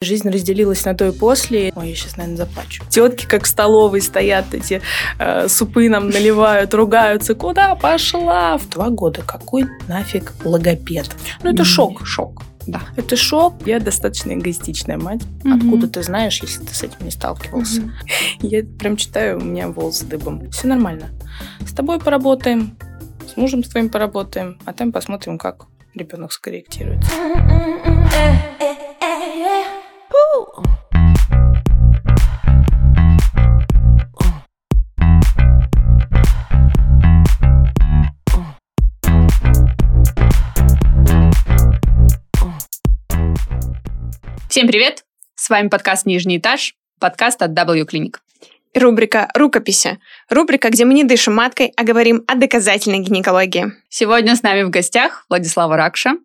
Жизнь разделилась на то и после. Ой, я сейчас, наверное, заплачу. Тетки, как в столовой, стоят эти э, супы нам наливают, ругаются. Куда пошла? В два года. Какой нафиг логопед? Ну, это шок, шок. Да. Это шок. Я достаточно эгоистичная мать. Угу. Откуда ты знаешь, если ты с этим не сталкивался? Угу. Я прям читаю, у меня волосы дыбом. Все нормально. С тобой поработаем, с мужем с твоим поработаем, а там посмотрим, как ребенок скорректируется. Всем привет! С вами подкаст «Нижний этаж», подкаст от W Clinic. Рубрика «Рукописи». Рубрика, где мы не дышим маткой, а говорим о доказательной гинекологии. Сегодня с нами в гостях Владислава Ракша,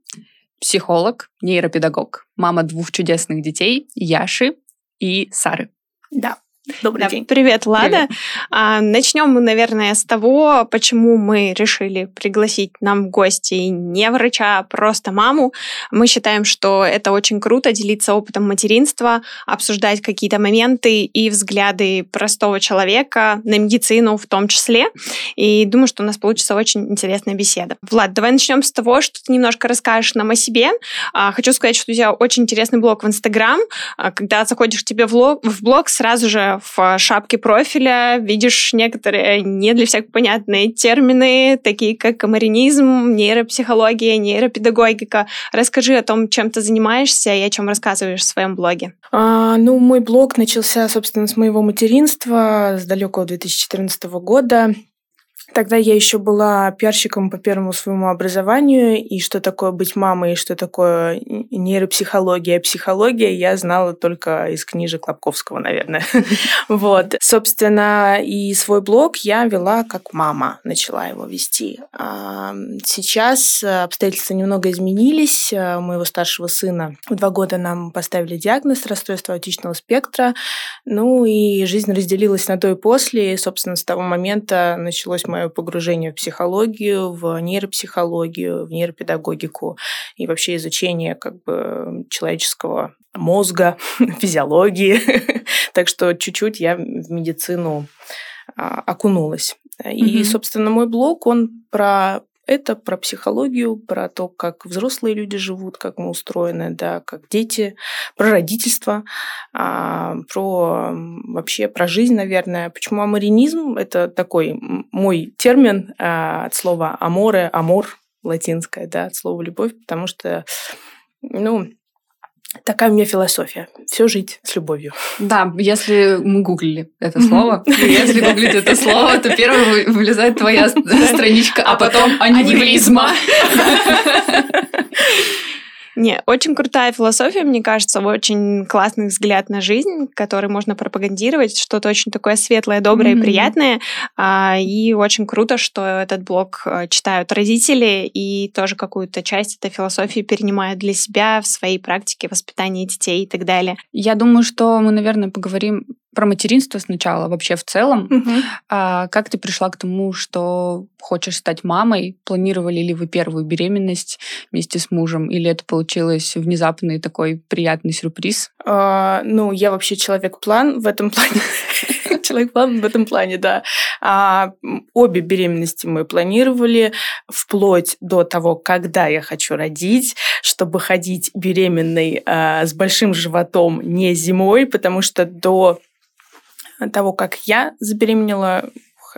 психолог, нейропедагог, мама двух чудесных детей, Яши и Сары. Да, Добрый да, день. Привет, Лада. Привет. А, начнем мы, наверное, с того, почему мы решили пригласить нам в гости не врача, а просто маму. Мы считаем, что это очень круто делиться опытом материнства, обсуждать какие-то моменты и взгляды простого человека на медицину в том числе. И думаю, что у нас получится очень интересная беседа. Влад, давай начнем с того, что ты немножко расскажешь нам о себе. А, хочу сказать, что у тебя очень интересный блог в Инстаграм. А, когда заходишь тебе в блог, сразу же в шапке профиля видишь некоторые не для всех понятные термины, такие как комаринизм, нейропсихология, нейропедагогика. Расскажи о том, чем ты занимаешься и о чем рассказываешь в своем блоге. А, ну, мой блог начался, собственно, с моего материнства, с далекого 2014 года. Тогда я еще была пиарщиком по первому своему образованию, и что такое быть мамой, и что такое нейропсихология, психология, я знала только из книжек Лобковского, наверное. Вот. Собственно, и свой блог я вела как мама, начала его вести. Сейчас обстоятельства немного изменились. У моего старшего сына в два года нам поставили диагноз расстройства аутичного спектра. Ну и жизнь разделилась на то и после. И, собственно, с того момента началось мое погружение в психологию, в нейропсихологию, в нейропедагогику и вообще изучение как бы человеческого мозга, физиологии. так что чуть-чуть я в медицину а, окунулась. И, собственно, мой блог, он про это про психологию, про то, как взрослые люди живут, как мы устроены, да, как дети, про родительство, а, про вообще про жизнь, наверное. Почему аморинизм? Это такой мой термин а, от слова аморе, амор латинское, да, от слова любовь, потому что, ну, Такая у меня философия. Все жить с любовью. Да, если мы гуглили это слово, если гуглить это слово, то первым вылезает твоя страничка, а потом аневризма. Не, очень крутая философия, мне кажется, очень классный взгляд на жизнь, который можно пропагандировать, что-то очень такое светлое, доброе mm-hmm. и приятное. А, и очень круто, что этот блог э, читают родители и тоже какую-то часть этой философии перенимают для себя в своей практике воспитания детей и так далее. Я думаю, что мы, наверное, поговорим про материнство сначала, вообще в целом. Угу. А, как ты пришла к тому, что хочешь стать мамой? Планировали ли вы первую беременность вместе с мужем? Или это получилось внезапный такой приятный сюрприз? А, ну, я вообще человек-план в этом плане. Человек-план в этом плане, да. А, обе беременности мы планировали вплоть до того, когда я хочу родить, чтобы ходить беременной а, с большим животом не зимой, потому что до того, как я забеременела,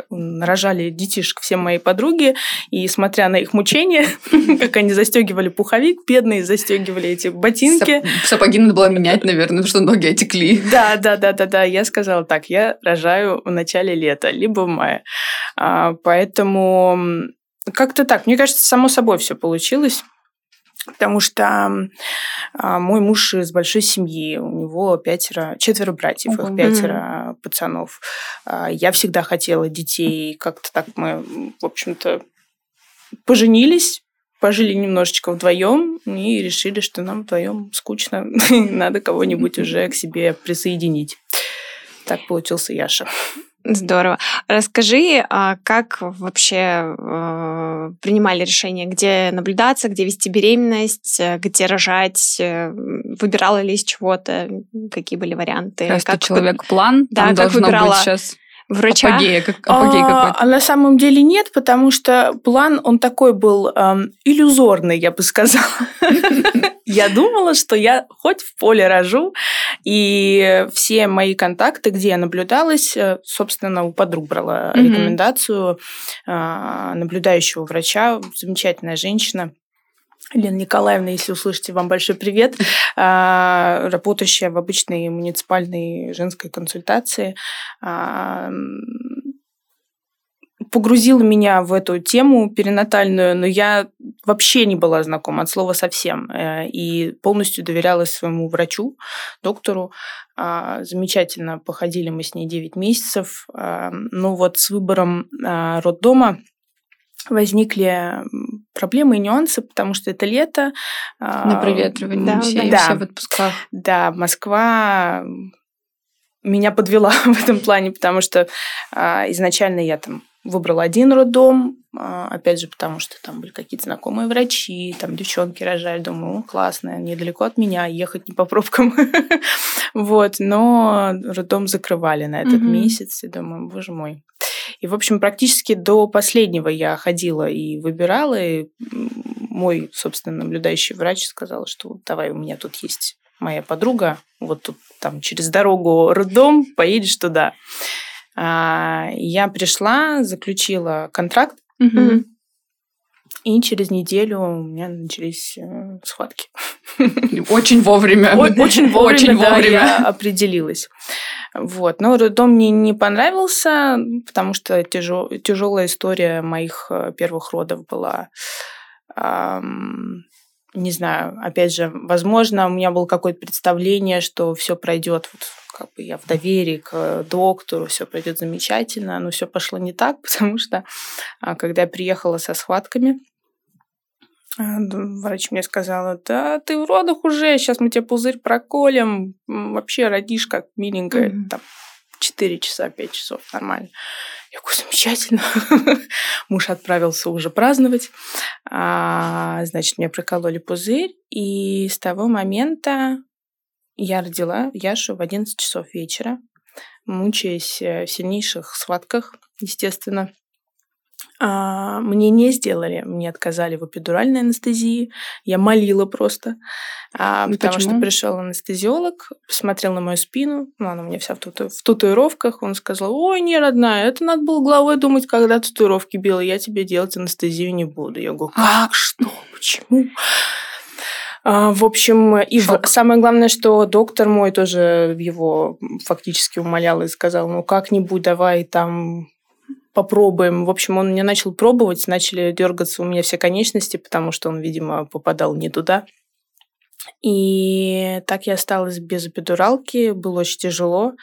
рожали детишек все мои подруги, и смотря на их мучения, как они застегивали пуховик, бедные застегивали эти ботинки. Сапоги надо было менять, наверное, потому что ноги отекли. Да, да, да, да, да. Я сказала так, я рожаю в начале лета, либо в мае. А, поэтому как-то так. Мне кажется, само собой все получилось. Потому что а, мой муж из большой семьи, у него пятеро, четверо братьев, угу. их пятеро пацанов. А, я всегда хотела детей, как-то так мы, в общем-то, поженились, пожили немножечко вдвоем и решили, что нам вдвоем скучно, надо кого-нибудь уже к себе присоединить. Так получился Яша. Здорово. Расскажи, а как вообще э, принимали решение, где наблюдаться, где вести беременность, э, где рожать, э, выбирала ли из чего-то, какие были варианты? Раз как человек-план, да, как выбирала быть сейчас врача? Апогея, как, апогей а. А на самом деле нет, потому что план, он такой был эм, иллюзорный, я бы сказала. Я думала, что я хоть в поле рожу, и все мои контакты, где я наблюдалась, э, собственно, у подруг брала рекомендацию а, наблюдающего врача, замечательная женщина, Лена Николаевна, если услышите, вам большой привет, а, работающая в обычной муниципальной женской консультации, а, погрузила меня в эту тему перинатальную, но я вообще не была знакома от слова совсем э, и полностью доверялась своему врачу, доктору. А, замечательно походили мы с ней 9 месяцев. Ну вот с выбором роддома возникли проблемы и нюансы, потому что это лето. А, На проветривание да, все, да, все в отпусках. Да, Москва меня подвела в этом плане, потому что а, изначально я там выбрала один роддом, а, опять же, потому что там были какие-то знакомые врачи, там девчонки рожали, думаю, классно, недалеко от меня, ехать не по пробкам. вот, но роддом закрывали на этот месяц, и думаю, боже мой, и, в общем, практически до последнего я ходила и выбирала. И мой, собственно, наблюдающий врач сказал, что давай, у меня тут есть моя подруга, вот тут там через дорогу роддом, поедешь туда. А, я пришла, заключила контракт, угу. и через неделю у меня начались э, схватки. Очень вовремя. Очень вовремя, Очень да, вовремя. я определилась. Вот. Но роддом мне не понравился, потому что тяжел, тяжелая история моих э, первых родов была. Эм, не знаю, опять же, возможно, у меня было какое-то представление, что все пройдет вот, как бы я в доверии к доктору, все пройдет замечательно, но все пошло не так, потому что а, когда я приехала со схватками, а, врач мне сказала, да ты в родах уже, сейчас мы тебе пузырь проколем, вообще родишь как миленькая, mm-hmm. там 4 часа, 5 часов, нормально. Я говорю, замечательно. Муж отправился уже праздновать. А, значит, мне прокололи пузырь, и с того момента я родила Яшу в 11 часов вечера, мучаясь э, в сильнейших схватках, естественно. А, мне не сделали, мне отказали в эпидуральной анестезии. Я молила просто, а, потому Почему? что пришел анестезиолог, посмотрел на мою спину, ну, она у меня вся в, тату... в татуировках, он сказал, ой, не, родная, это надо было головой думать, когда татуировки белые, я тебе делать анестезию не буду. Я говорю, как, что, почему? А, в общем, и Шок. самое главное, что доктор мой тоже его фактически умолял и сказал, ну как-нибудь давай там попробуем. В общем, он мне начал пробовать, начали дергаться у меня все конечности, потому что он, видимо, попадал не туда. И так я осталась без эпидуралки, было очень тяжело.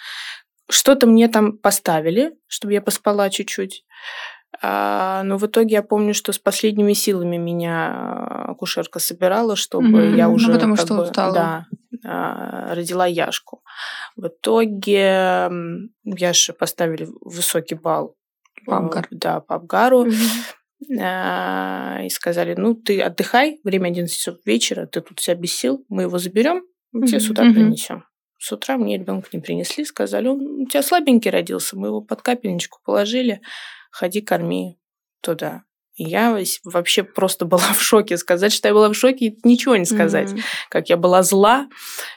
Что-то мне там поставили, чтобы я поспала чуть-чуть. А, но в итоге я помню, что с последними силами меня акушерка собирала, чтобы mm-hmm. я уже ну, потому что бы, устала. да, а, родила Яшку. В итоге Яше поставили высокий балл по Абгару. Да, по Абгару. И сказали, ну, ты отдыхай, время 11 часов вечера, ты тут себя без сил, мы его заберем, мы тебе с утра принесем. С утра мне ребенка не принесли, сказали, он у тебя слабенький родился, мы его под капельничку положили, ходи, корми туда. Я вообще просто была в шоке. Сказать, что я была в шоке, ничего не сказать. Mm-hmm. Как я была зла,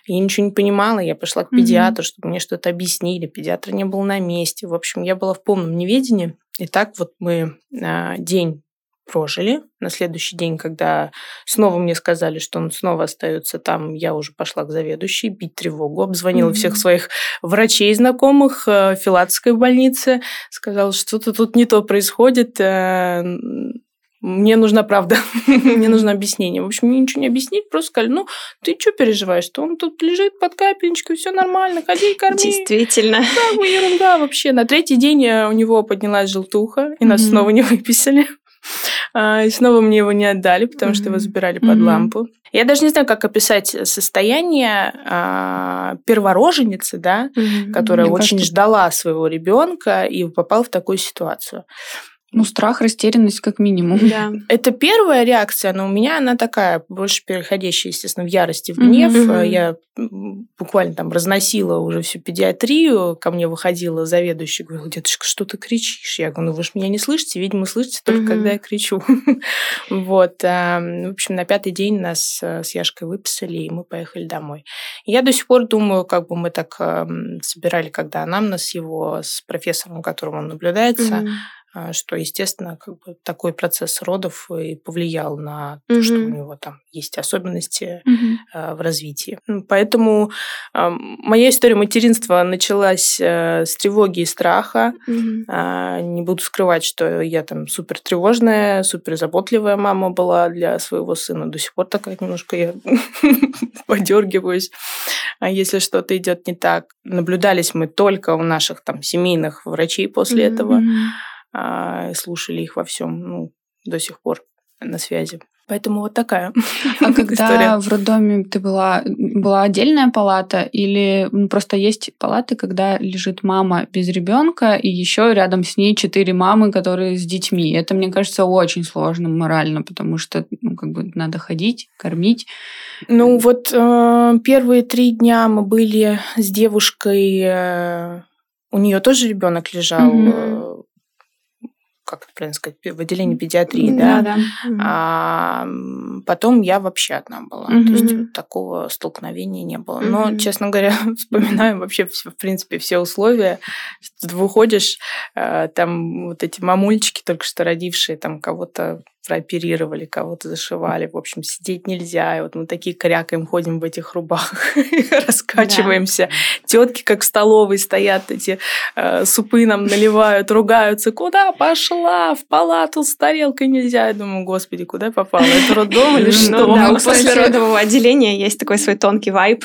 я ничего не понимала. Я пошла к педиатру, mm-hmm. чтобы мне что-то объяснили. Педиатр не был на месте. В общем, я была в полном неведении. И так вот мы а, день прожили. На следующий день, когда снова мне сказали, что он снова остается там, я уже пошла к заведующей бить тревогу, обзвонила mm-hmm. всех своих врачей знакомых в Филатской больнице, сказала, что что-то тут не то происходит, э, мне нужна правда, мне нужно объяснение. В общем, мне ничего не объяснить, просто сказали, ну, ты что переживаешь, что он тут лежит под капельничкой, все нормально, ходи, корми. Действительно. Да, ерунда вообще. На третий день у него поднялась желтуха, и нас снова не выписали. А, и снова мне его не отдали, потому что его забирали под лампу. Я даже не знаю, как описать состояние а, первороженицы, да, которая очень ждала своего ребенка и попала в такую ситуацию. Ну, страх, растерянность как минимум. Да. Это первая реакция, но у меня она такая, больше переходящая, естественно, в ярости, в гнев. Mm-hmm. Я буквально там разносила уже всю педиатрию, ко мне выходила заведующая, говорила, деточка, что ты кричишь? Я говорю, ну вы же меня не слышите, видимо, слышите только mm-hmm. когда я кричу. вот. А, в общем, на пятый день нас э, с Яшкой выписали, и мы поехали домой. Я до сих пор думаю, как бы мы так собирали, когда анамнез его с профессором, которым он наблюдается, mm-hmm что, естественно, как бы такой процесс родов и повлиял на то, mm-hmm. что у него там есть особенности mm-hmm. в развитии. Поэтому моя история материнства началась э, с тревоги и страха. Mm-hmm. Не буду скрывать, что я там супер тревожная, супер заботливая мама была для своего сына. До сих пор такая немножко я подергиваюсь, если что-то идет не так. Наблюдались мы только у наших там семейных врачей после этого. А, слушали их во всем, ну, до сих пор на связи. Поэтому вот такая А когда в роддоме ты была, была отдельная палата или просто есть палаты, когда лежит мама без ребенка и еще рядом с ней четыре мамы, которые с детьми. Это, мне кажется, очень сложно морально, потому что ну, как бы надо ходить, кормить. Ну вот э, первые три дня мы были с девушкой, э, у нее тоже ребенок лежал. Mm-hmm как это правильно сказать, в отделении педиатрии, да. да. да. А, потом я вообще одна была. Угу. То есть вот такого столкновения не было. Угу. Но, честно говоря, вспоминаю вообще, в принципе, все условия. Ты выходишь, э, там вот эти мамульчики, только что родившие, там кого-то прооперировали, кого-то зашивали. В общем, сидеть нельзя. И вот мы такие крякаем, ходим в этих рубах, раскачиваемся. Да. Тетки, как в столовой, стоят, эти э, супы нам наливают, ругаются. Куда пошла? В палату с тарелкой нельзя. Я думаю, господи, куда я попала? Это роддом или ну что? Да, после родового отделения есть такой свой тонкий вайб.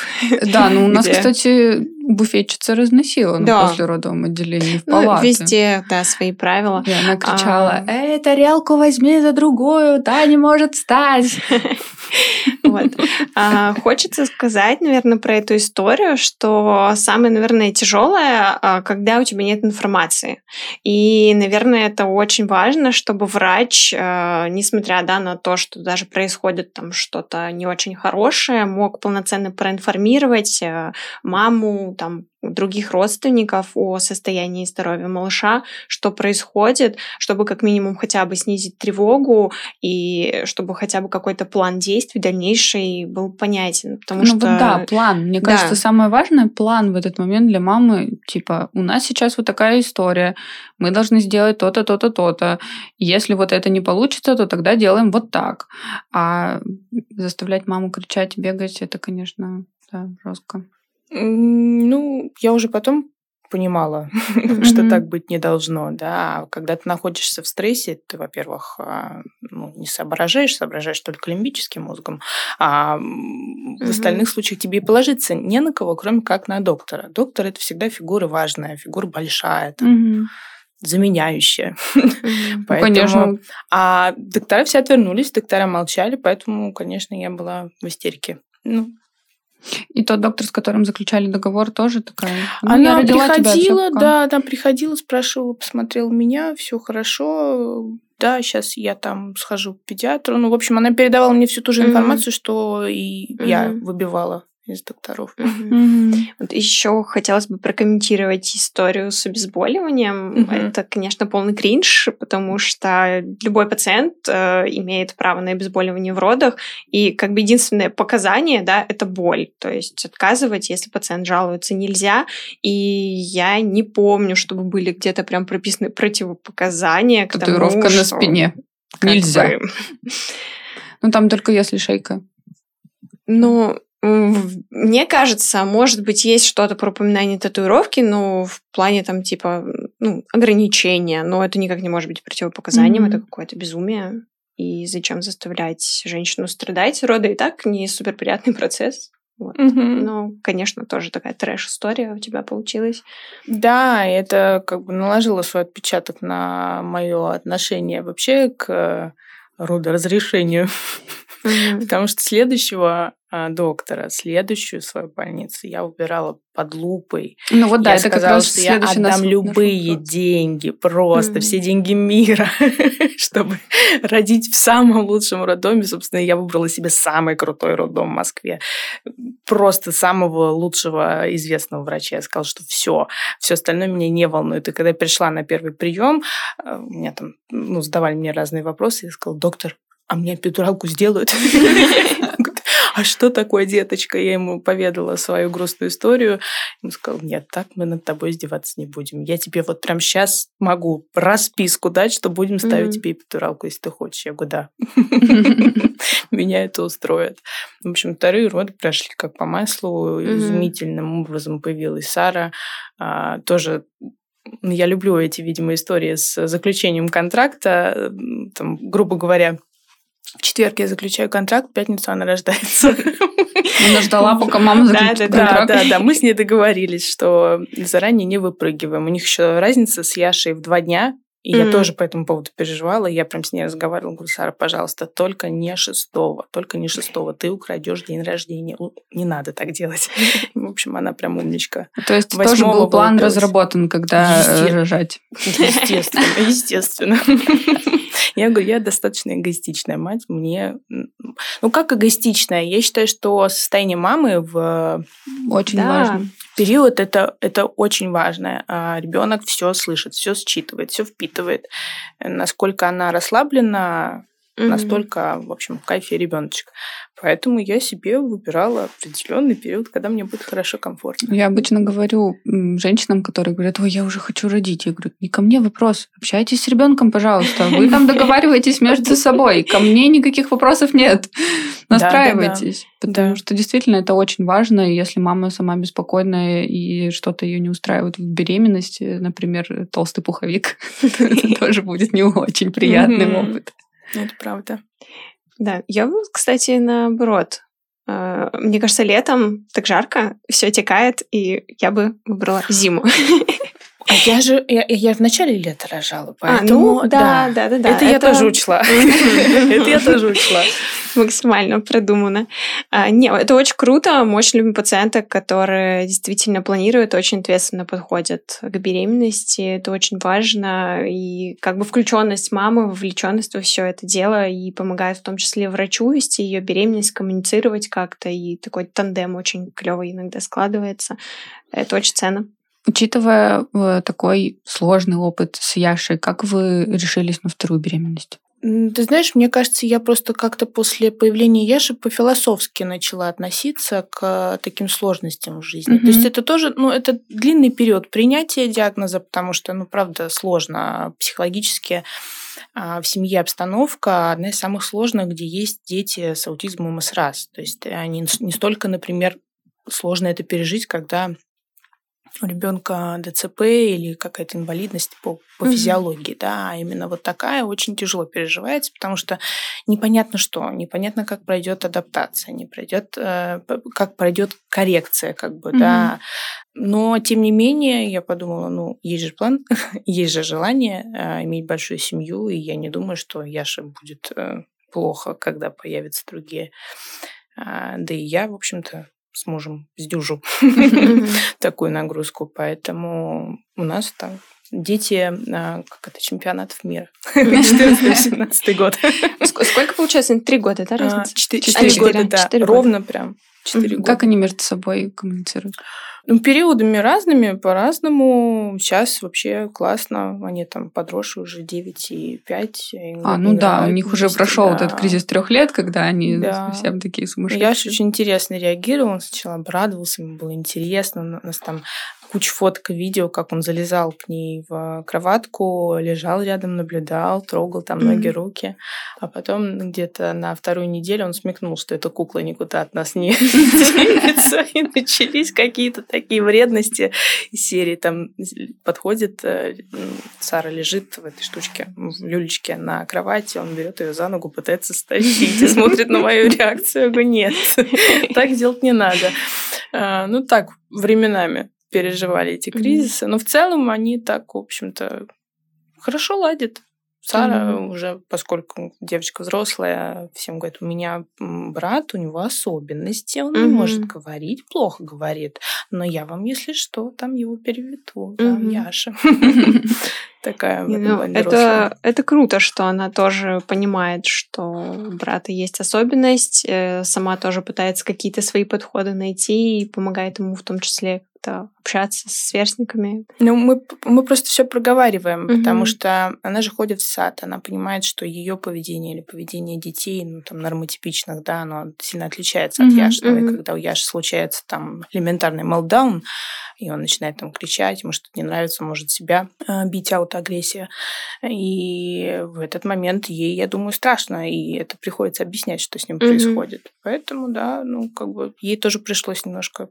Да, ну у нас, кстати, буфетчица разносила да. на послеродовом отделении в палате. Ну, везде, да, свои правила. И она кричала, а... эй, тарелку возьми за другую, та не может встать. Вот. А, хочется сказать, наверное, про эту историю, что самое, наверное, тяжелое, а, когда у тебя нет информации. И, наверное, это очень важно, чтобы врач, а, несмотря да, на то, что даже происходит там что-то не очень хорошее, мог полноценно проинформировать маму, там, других родственников о состоянии здоровья малыша, что происходит, чтобы как минимум хотя бы снизить тревогу и чтобы хотя бы какой-то план действий дальнейший был понятен. Потому ну, что... Вот да, план. Мне да. кажется, самое важное план в этот момент для мамы, типа, у нас сейчас вот такая история, мы должны сделать то-то, то-то, то-то. Если вот это не получится, то тогда делаем вот так. А заставлять маму кричать, бегать, это, конечно, да, жестко. Ну, я уже потом понимала, mm-hmm. что так быть не должно, да. Когда ты находишься в стрессе, ты, во-первых, а, ну, не соображаешь, соображаешь только лимбическим мозгом, а mm-hmm. в остальных случаях тебе и положиться не на кого, кроме как на доктора. Доктор это всегда фигура важная, фигура большая, там, mm-hmm заменяющая. Mm-hmm. поэтому... Конечно. А доктора все отвернулись, доктора молчали, поэтому, конечно, я была в истерике. Ну, и тот доктор, с которым заключали договор, тоже такая. Ну, она приходила, тебя, да, она приходила, спрашивала, посмотрела меня, все хорошо. Да, сейчас я там схожу к педиатру. Ну, в общем, она передавала мне всю ту же информацию, mm-hmm. что и mm-hmm. я выбивала из докторов. Mm-hmm. Вот еще хотелось бы прокомментировать историю с обезболиванием. Mm-hmm. Это, конечно, полный кринж, потому что любой пациент э, имеет право на обезболивание в родах, и как бы единственное показание, да, это боль. То есть отказывать, если пациент жалуется, нельзя. И я не помню, чтобы были где-то прям прописаны противопоказания Татуировка тому, на спине. Нельзя. Бы... Ну, там только если шейка. Ну, мне кажется, может быть, есть что-то про упоминание татуировки, но в плане там типа ну, ограничения, но это никак не может быть противопоказанием, mm-hmm. это какое-то безумие. И зачем заставлять женщину страдать? Роды и так не супер приятный процесс. Вот. Mm-hmm. Ну, конечно, тоже такая трэш-история у тебя получилась. Да, это как бы наложило свой отпечаток на мое отношение вообще к родоразрешению. Потому что следующего а, доктора, следующую свою больницу я убирала под лупой. Ну вот да, я это сказала, как раз что я отдам любые деньги, просто mm-hmm. все деньги мира, чтобы родить в самом лучшем роддоме. Собственно, я выбрала себе самый крутой роддом в Москве. Просто самого лучшего известного врача. Я сказала, что все, все остальное меня не волнует. И когда я пришла на первый прием, э, меня там ну, задавали мне разные вопросы, я сказала, доктор, а мне эпидуралку сделают. а что такое, деточка? Я ему поведала свою грустную историю. Он сказал, нет, так мы над тобой издеваться не будем. Я тебе вот прям сейчас могу расписку дать, что будем ставить тебе эпидуралку, если ты хочешь. Я говорю, да. Меня это устроит. В общем, вторые роды прошли как по маслу. Изумительным образом появилась Сара. А, тоже я люблю эти, видимо, истории с заключением контракта. Там, грубо говоря, в четверг я заключаю контракт, в пятницу она рождается. Она ждала, пока мама заключит да, контракт. Да, да, да. Мы с ней договорились, что заранее не выпрыгиваем. У них еще разница с Яшей в два дня. И mm-hmm. я тоже по этому поводу переживала. Я прям с ней разговаривала. Говорю, Сара, пожалуйста, только не шестого. Только не шестого. Ты украдешь день рождения. Не надо так делать. В общем, она прям умничка. То есть тоже был план разработан, когда рожать? Естественно, естественно. Я говорю, я достаточно эгоистичная мать. Мне... Ну, как эгоистичная? Я считаю, что состояние мамы в... Очень да. важно период это, это очень важно. А ребенок все слышит, все считывает, все впитывает. Насколько она расслаблена, mm-hmm. настолько, в общем, в кайфе ребеночек. Поэтому я себе выбирала определенный период, когда мне будет хорошо, комфортно. Я обычно говорю женщинам, которые говорят, ой, я уже хочу родить. Я говорю, не ко мне вопрос, общайтесь с ребенком, пожалуйста. Вы там договариваетесь между собой. Ко мне никаких вопросов нет. Настраивайтесь. Потому что действительно это очень важно. Если мама сама беспокойная и что-то ее не устраивает в беременности, например, толстый пуховик, это тоже будет не очень приятный опыт. Это правда. Да, я, кстати, наоборот. А, мне кажется, летом так жарко, все текает, и я бы выбрала зиму. А я же, я, я в начале лета рожала, поэтому... А, ну, да, да, да, да. Это, это... я тоже учла. Это я тоже учла. Максимально продумано. А, не, это очень круто. Мы очень любим пациенток, которые действительно планируют, очень ответственно подходят к беременности. Это очень важно. И как бы включенность мамы, вовлеченность во все это дело и помогает в том числе врачу вести ее беременность, коммуницировать как-то. И такой тандем очень клевый иногда складывается. Это очень ценно. Учитывая э, такой сложный опыт с Яшей, как вы решились на вторую беременность? Ты знаешь, мне кажется, я просто как-то после появления Яши по-философски начала относиться к таким сложностям в жизни. Mm-hmm. То есть это тоже, ну, это длинный период принятия диагноза, потому что, ну, правда, сложно психологически а, в семье обстановка одна из самых сложных, где есть дети с аутизмом и СРАС. То есть они не столько, например, сложно это пережить, когда у ребенка ДЦП или какая-то инвалидность по, по mm-hmm. физиологии, да, а именно вот такая очень тяжело переживается, потому что непонятно что, непонятно, как пройдет адаптация, не пройдет, э, как пройдет коррекция, как бы, mm-hmm. да. Но тем не менее, я подумала, ну, есть же план, есть же желание э, иметь большую семью, и я не думаю, что Яша будет э, плохо, когда появятся другие. А, да и я, в общем-то, с мужем сдюжу такую нагрузку. Поэтому у нас там дети, а, как это, чемпионатов мира. 14-17 год. Сколько получается? Три года, да, разница? Четыре года, да. Ровно прям. Четыре года. Как они между собой коммуницируют? Ну, периодами разными, по-разному. Сейчас вообще классно. Они там подросшие уже 9 и 5. А, ну да, у них уже прошел да. этот кризис трех лет, когда они да. совсем такие сумасшедшие. Я очень интересно реагировал. Он сначала обрадовался, ему было интересно. У нас там куча фоток и видео, как он залезал к ней в кроватку, лежал рядом, наблюдал, трогал там ноги, mm-hmm. руки. А потом где-то на вторую неделю он смекнул, что эта кукла никуда от нас не двигается. И начались какие-то такие вредности из серии. Там подходит, э, Сара лежит в этой штучке, в люлечке на кровати, он берет ее за ногу, пытается стащить и смотрит на мою реакцию. Я говорю, нет, так делать не надо. А, ну так, временами переживали эти кризисы. Но в целом они так, в общем-то, хорошо ладят. Сара mm-hmm. уже, поскольку девочка взрослая, всем говорит, у меня брат, у него особенности, он mm-hmm. не может говорить, плохо говорит, но я вам, если что, там его переведу, mm-hmm. Яша. Такая ну, это, это круто, что она тоже понимает, что у брата есть особенность, э, сама тоже пытается какие-то свои подходы найти и помогает ему в том числе как-то общаться с сверстниками. Ну, мы, мы просто все проговариваем, угу. потому что она же ходит в сад, она понимает, что ее поведение или поведение детей, ну, там, нормотипичных, да, оно сильно отличается угу, от Яшиного. Угу. И когда у Яши случается там элементарный мелдаун, и он начинает там кричать, ему что-то не нравится, может себя э, бить аутоагрессия. И в этот момент ей, я думаю, страшно, и это приходится объяснять, что с ним mm-hmm. происходит. Поэтому, да, ну, как бы ей тоже пришлось немножко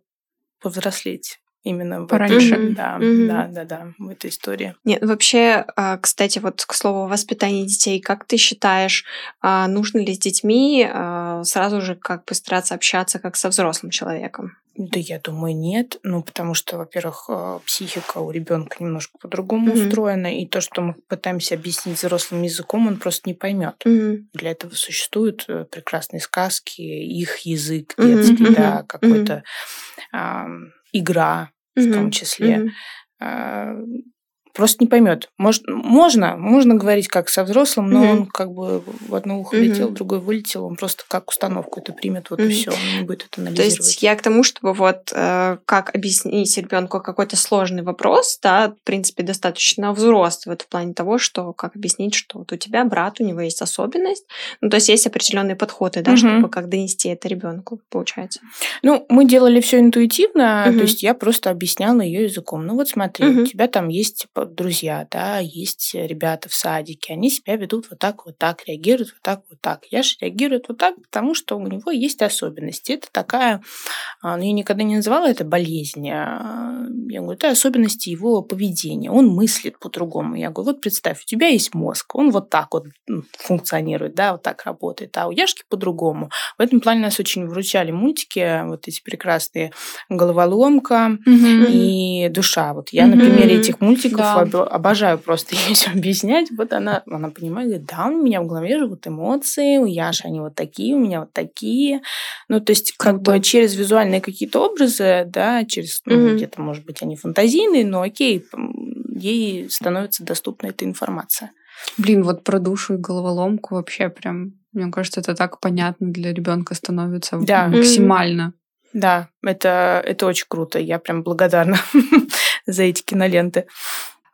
повзрослеть именно пораньше. В, да, mm-hmm. да, да, да, в этой истории. Нет, вообще, а, кстати, вот к слову воспитания детей, как ты считаешь, а, нужно ли с детьми а, сразу же как бы стараться общаться как со взрослым человеком? Да, я думаю, нет. Ну, потому что, во-первых, психика у ребенка немножко по-другому mm-hmm. устроена, и то, что мы пытаемся объяснить взрослым языком, он просто не поймет. Mm-hmm. Для этого существуют э, прекрасные сказки, их язык детский, mm-hmm. да, какой-то э, игра mm-hmm. в том числе. Mm-hmm просто не поймет. Может, можно, можно говорить как со взрослым, но mm-hmm. он как бы в одно ухо mm-hmm. летел, в другое вылетел, он просто как установку это примет, вот mm-hmm. и все, он не будет это анализировать. То есть я к тому, чтобы вот э, как объяснить ребенку какой-то сложный вопрос, да, в принципе, достаточно взрослый вот в плане того, что как объяснить, что вот у тебя брат, у него есть особенность, ну то есть есть определенные подходы, да, mm-hmm. чтобы как донести это ребенку, получается. Ну мы делали все интуитивно, mm-hmm. то есть я просто объясняла ее языком. Ну вот смотри, mm-hmm. у тебя там есть друзья, да, есть ребята в садике, они себя ведут вот так, вот так, реагируют вот так, вот так. Яша реагирует вот так, потому что у него есть особенности. Это такая, а, ну, я никогда не называла это болезнь. А, я говорю, это особенности его поведения. Он мыслит по-другому. Я говорю, вот представь, у тебя есть мозг, он вот так вот функционирует, да, вот так работает, а у Яшки по-другому. В этом плане нас очень вручали мультики, вот эти прекрасные «Головоломка» mm-hmm. и «Душа». Вот я mm-hmm. на примере этих мультиков да обожаю просто ей все объяснять. Вот она, она понимает, говорит, да, у меня в голове живут эмоции, у Яши они вот такие, у меня вот такие. Ну, то есть, как бы через визуальные какие-то образы, да, через, ну, где-то, может быть, они фантазийные, но окей, ей становится доступна эта информация. Блин, вот про душу и головоломку вообще прям, мне кажется, это так понятно для ребенка становится да. максимально. Да, это, это очень круто. Я прям благодарна за эти киноленты.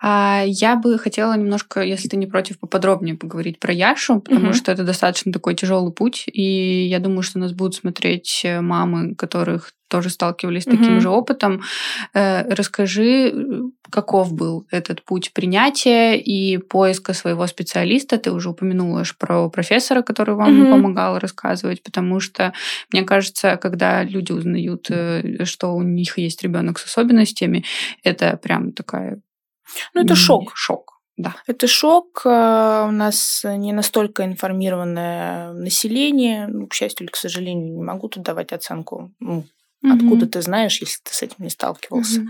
А я бы хотела немножко, если ты не против, поподробнее поговорить про Яшу, потому угу. что это достаточно такой тяжелый путь, и я думаю, что нас будут смотреть э, мамы, которых тоже сталкивались с таким mm же опытом. Э, расскажи, каков был этот путь принятия и поиска своего специалиста. Ты уже упомянула про профессора, который вам mm помогал рассказывать, потому что, мне кажется, когда люди узнают, э, что у них есть ребенок с особенностями, это прям такая ну, это шок. Шок. Да. Это шок. Э, у нас не настолько информированное население. Ну, к счастью или к сожалению, не могу тут давать оценку. Ну, угу. Откуда ты знаешь, если ты с этим не сталкивался? Угу.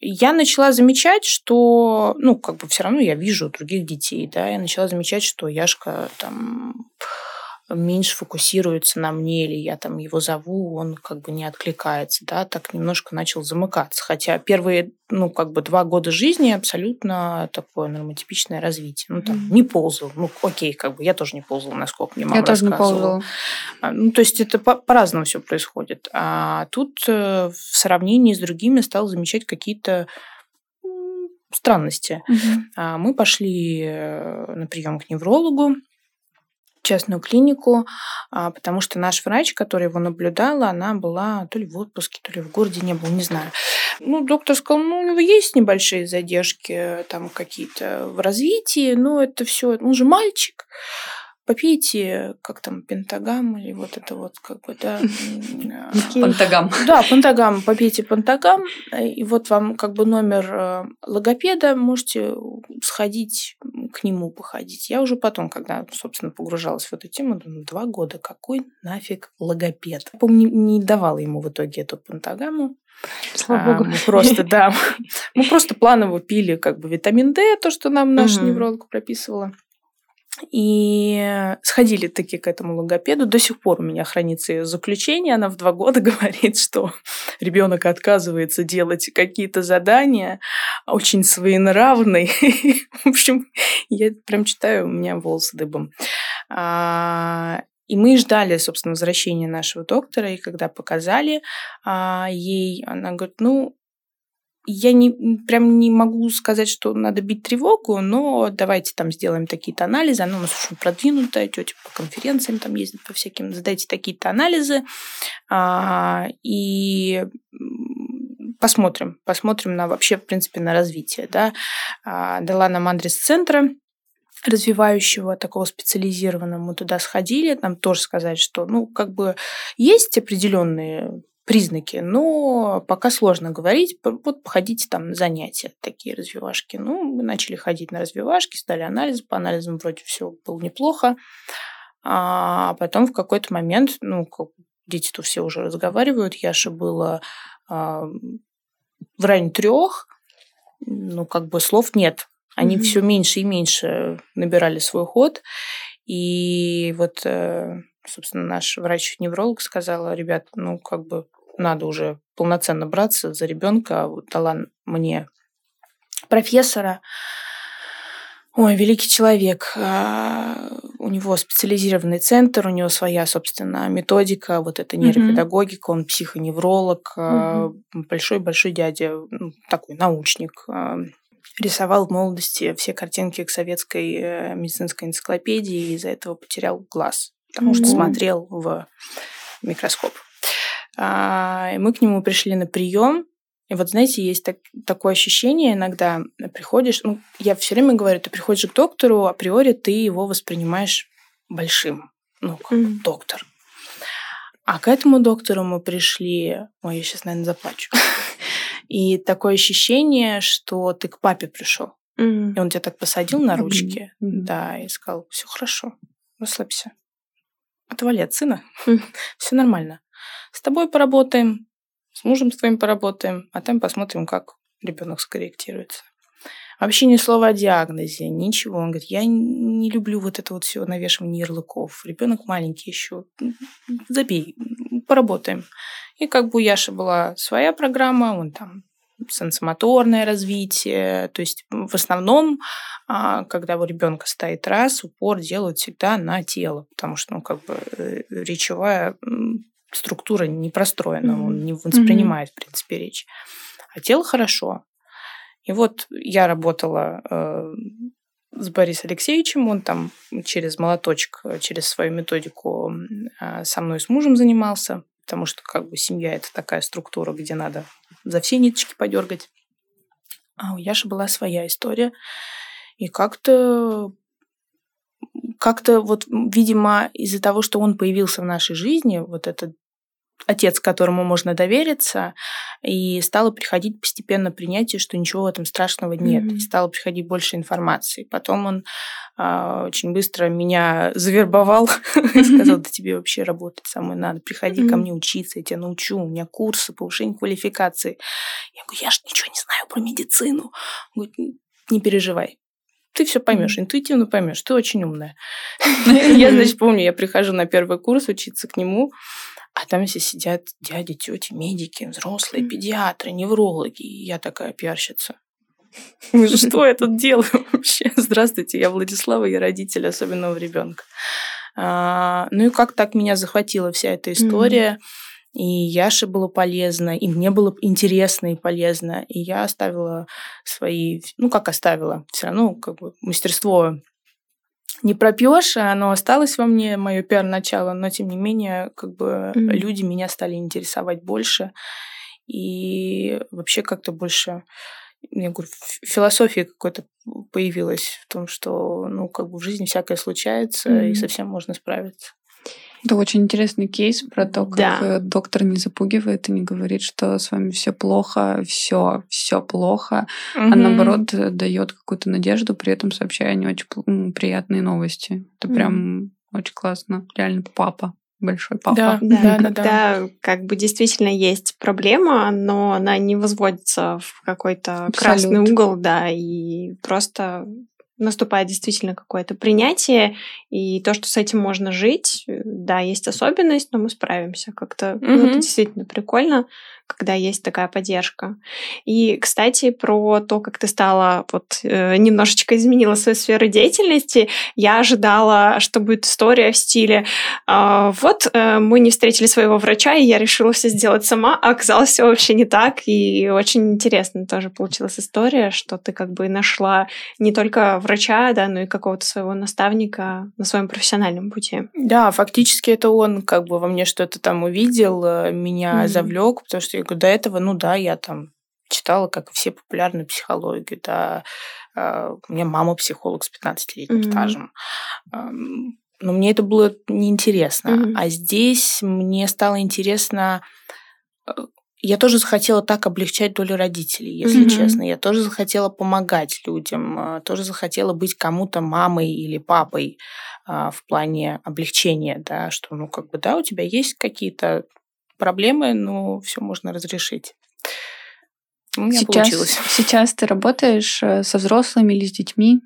Я начала замечать, что, ну, как бы все равно я вижу других детей, да, я начала замечать, что Яшка там меньше фокусируется на мне, или я там его зову, он как бы не откликается, да, так немножко начал замыкаться. Хотя первые, ну, как бы два года жизни абсолютно такое нормотипичное развитие. Ну, там, mm-hmm. не ползал. Ну, окей, как бы я тоже не ползала, насколько мне мама Я тоже не ползала. А, ну, то есть это по- по-разному все происходит. А тут э, в сравнении с другими стал замечать какие-то странности. Mm-hmm. Мы пошли э, на прием к неврологу, частную клинику, а, потому что наш врач, который его наблюдала, она была то ли в отпуске, то ли в городе не был, не знаю. Ну, доктор сказал, ну, у него есть небольшие задержки там какие-то в развитии, но это все, он же мальчик попейте, как там, пентагам или вот это вот, как бы, да. Пентагам. Да, пентагам, попейте пентагам, и вот вам как бы номер э, логопеда, можете сходить к нему походить. Я уже потом, когда, собственно, погружалась в эту тему, думаю, два года, какой нафиг логопед? Я помню, не давала ему в итоге эту пентагамму, Слава а, богу. Мы просто, да, мы просто планово пили как бы витамин D, то, что нам наша невролог прописывала. И сходили таки к этому логопеду. До сих пор у меня хранится ее заключение. Она в два года говорит, что ребенок отказывается делать какие-то задания, очень своенравный. В общем, я прям читаю, у меня волосы дыбом. А, и мы ждали, собственно, возвращения нашего доктора, и когда показали а, ей, она говорит, ну, я не, прям не могу сказать, что надо бить тревогу, но давайте там сделаем такие-то анализы. Она у нас очень продвинутая, тетя по конференциям там ездит по всяким. Задайте такие-то анализы а, и посмотрим, посмотрим на вообще, в принципе, на развитие. Да. А, дала нам адрес центра развивающего, такого специализированного. Мы туда сходили, нам тоже сказать, что, ну, как бы есть определенные признаки, но пока сложно говорить. Вот походите там на занятия, такие развивашки. Ну, мы начали ходить на развивашки, сдали анализы, по анализам вроде все было неплохо. А потом в какой-то момент, ну, дети-то все уже разговаривают, Яше было а, в районе трех, ну, как бы слов нет. Они mm-hmm. все меньше и меньше набирали свой ход. И вот, э, собственно, наш врач-невролог сказала, ребят, ну, как бы надо уже полноценно браться за ребенка. Вот дала мне профессора. Ой, великий человек. А, у него специализированный центр, у него своя, собственно, методика, вот это нейропедагогика, он психоневролог, большой-большой mm-hmm. дядя, ну, такой научник. А, рисовал в молодости все картинки к советской э, медицинской энциклопедии и из-за этого потерял глаз, потому что смотрел в микроскоп. А, и мы к нему пришли на прием. И вот, знаете, есть так, такое ощущение иногда, приходишь, ну, я все время говорю, ты приходишь к доктору, априори ты его воспринимаешь большим, ну, как mm-hmm. доктор. А к этому доктору мы пришли, ой, я сейчас, наверное, заплачу. И такое ощущение, что ты к папе пришел. Mm-hmm. И он тебя так посадил на ручки, mm-hmm. да, и сказал, все хорошо, расслабься. Отвали от сына, mm-hmm. все нормально. С тобой поработаем, с мужем с твоим поработаем, а там посмотрим, как ребенок скорректируется. Вообще ни слова о диагнозе, ничего. Он говорит, я не люблю вот это вот все навешивание ярлыков. Ребенок маленький еще. Забей, поработаем. И как бы у Яши была своя программа, он там сенсомоторное развитие. То есть в основном, а, когда у ребенка стоит раз, упор делают всегда на тело, потому что ну, как бы э, речевая структура не простроена, mm-hmm. он не воспринимает, mm-hmm. в принципе, речь. А тело хорошо. И вот я работала э, с Борисом Алексеевичем, он там через молоточек, через свою методику э, со мной с мужем занимался, потому что как бы семья это такая структура, где надо за все ниточки подергать. А у Яши была своя история. И как-то как-то вот, видимо, из-за того, что он появился в нашей жизни, вот этот отец, которому можно довериться, и стало приходить постепенно принятие, что ничего в этом страшного нет, mm-hmm. и стало приходить больше информации. Потом он э, очень быстро меня завербовал и сказал, да тебе вообще работать самой надо, приходи ко мне учиться, я тебя научу, у меня курсы повышения квалификации. Я говорю, я же ничего не знаю про медицину. Он говорит, не переживай, ты все поймешь, интуитивно поймешь, ты очень умная. Я, значит, помню, я прихожу на первый курс учиться к нему, а там все сидят дяди, тети, медики, взрослые, педиатры, неврологи. И я такая пиарщица. Что я тут делаю вообще? Здравствуйте, я Владислава, я родитель особенного ребенка. А, ну и как так меня захватила вся эта история. И Яше было полезно, и мне было интересно и полезно. И я оставила свои, ну как оставила, все равно как бы мастерство не пропьешь, а оно осталось во мне, мое пиар-начало, но тем не менее, как бы mm-hmm. люди меня стали интересовать больше. И вообще как-то больше, я говорю, философия какой-то появилась в том, что, ну, как бы в жизни всякое случается, mm-hmm. и совсем можно справиться. Это очень интересный кейс про то, как да. Э, доктор не запугивает и не говорит, что с вами все плохо, все, все плохо, угу. а наоборот дает какую-то надежду, при этом сообщая не очень приятные новости. Это угу. прям очень классно. Реально папа большой папа. Да, да, да, когда да. как бы действительно есть проблема, но она не возводится в какой-то красный угол, да, и просто наступает действительно какое-то принятие, и то, что с этим можно жить, э, да, есть особенность, но мы справимся. Как-то mm-hmm. ну, это действительно прикольно когда есть такая поддержка. И, кстати, про то, как ты стала вот э, немножечко изменила свою сферу деятельности, я ожидала, что будет история в стиле э, вот э, мы не встретили своего врача, и я решила все сделать сама, а оказалось все вообще не так, и очень интересно тоже получилась история, что ты как бы нашла не только врача, да, но и какого-то своего наставника на своем профессиональном пути. Да, фактически это он как бы во мне что-то там увидел, э, меня mm-hmm. завлек, потому что я говорю, до этого, ну да, я там читала, как и все, популярную психологию, да, а, у меня мама психолог с 15-летним mm-hmm. стажем. Но мне это было неинтересно. Mm-hmm. А здесь мне стало интересно э, я тоже захотела так облегчать долю родителей, если mm-hmm. честно. Я тоже захотела помогать людям, э, тоже захотела быть кому-то мамой или папой а, в плане облегчения, да, что, ну, как бы, да, у тебя есть какие-то проблемы, но все можно разрешить. У меня сейчас, получилось. Сейчас ты работаешь э, со взрослыми или с детьми?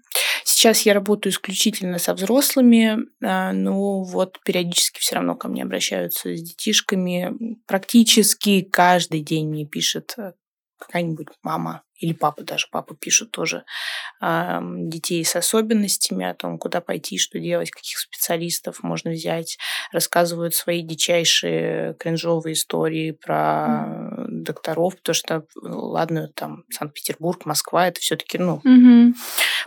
Сейчас я работаю исключительно со взрослыми, а, но вот периодически все равно ко мне обращаются с детишками. Практически каждый день мне пишет э, какая-нибудь мама или папа даже, папа пишет тоже э, детей с особенностями, о том, куда пойти, что делать, каких специалистов можно взять, рассказывают свои дичайшие кринжовые истории про mm. докторов, потому что, ладно, там Санкт-Петербург, Москва, это все-таки, ну, mm-hmm.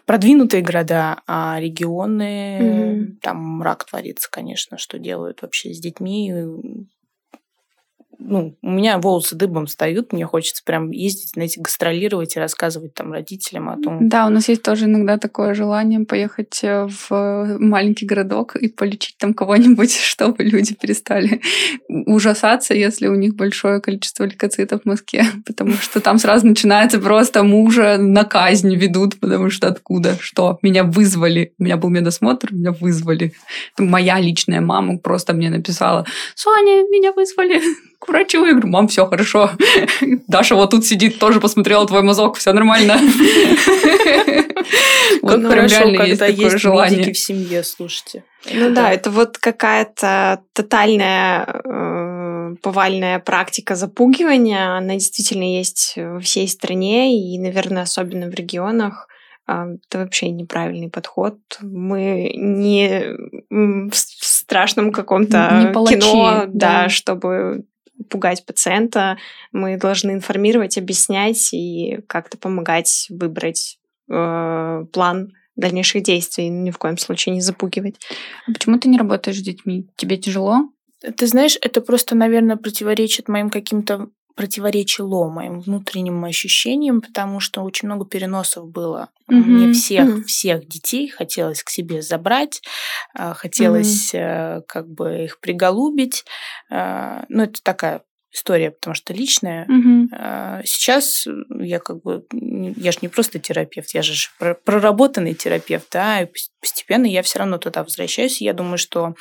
продвинутые города, а регионы, mm-hmm. там мрак творится, конечно, что делают вообще с детьми, ну, у меня волосы дыбом встают, мне хочется прям ездить на эти гастролировать и рассказывать там родителям о том. Да, у нас есть тоже иногда такое желание поехать э, в маленький городок и полечить там кого-нибудь, чтобы люди перестали ужасаться, если у них большое количество лейкоцитов в Москве, потому что там сразу начинается просто мужа на казнь ведут, потому что откуда, что, меня вызвали, у меня был медосмотр, меня вызвали. Моя личная мама просто мне написала, Соня, меня вызвали к врачу. Я говорю, мам, все хорошо. Даша вот тут сидит, тоже посмотрела твой мазок, все нормально. Как хорошо, когда есть медики в семье, слушайте. Ну да, это вот какая-то тотальная э, повальная практика запугивания. Она действительно есть во всей стране и, наверное, особенно в регионах. А, это вообще неправильный подход. Мы не в страшном каком-то кино, да, да, чтобы пугать пациента. Мы должны информировать, объяснять и как-то помогать выбрать э, план дальнейших действий, ни в коем случае не запугивать. А почему ты не работаешь с детьми? Тебе тяжело? Ты знаешь, это просто, наверное, противоречит моим каким-то противоречило моим внутренним ощущениям, потому что очень много переносов было. Mm-hmm. Мне всех, mm-hmm. всех детей хотелось к себе забрать, а, хотелось mm-hmm. как бы их приголубить. А, ну, это такая история, потому что личная. Угу. Сейчас я как бы, я же не просто терапевт, я же проработанный терапевт, да, и постепенно я все равно туда возвращаюсь. И я думаю, что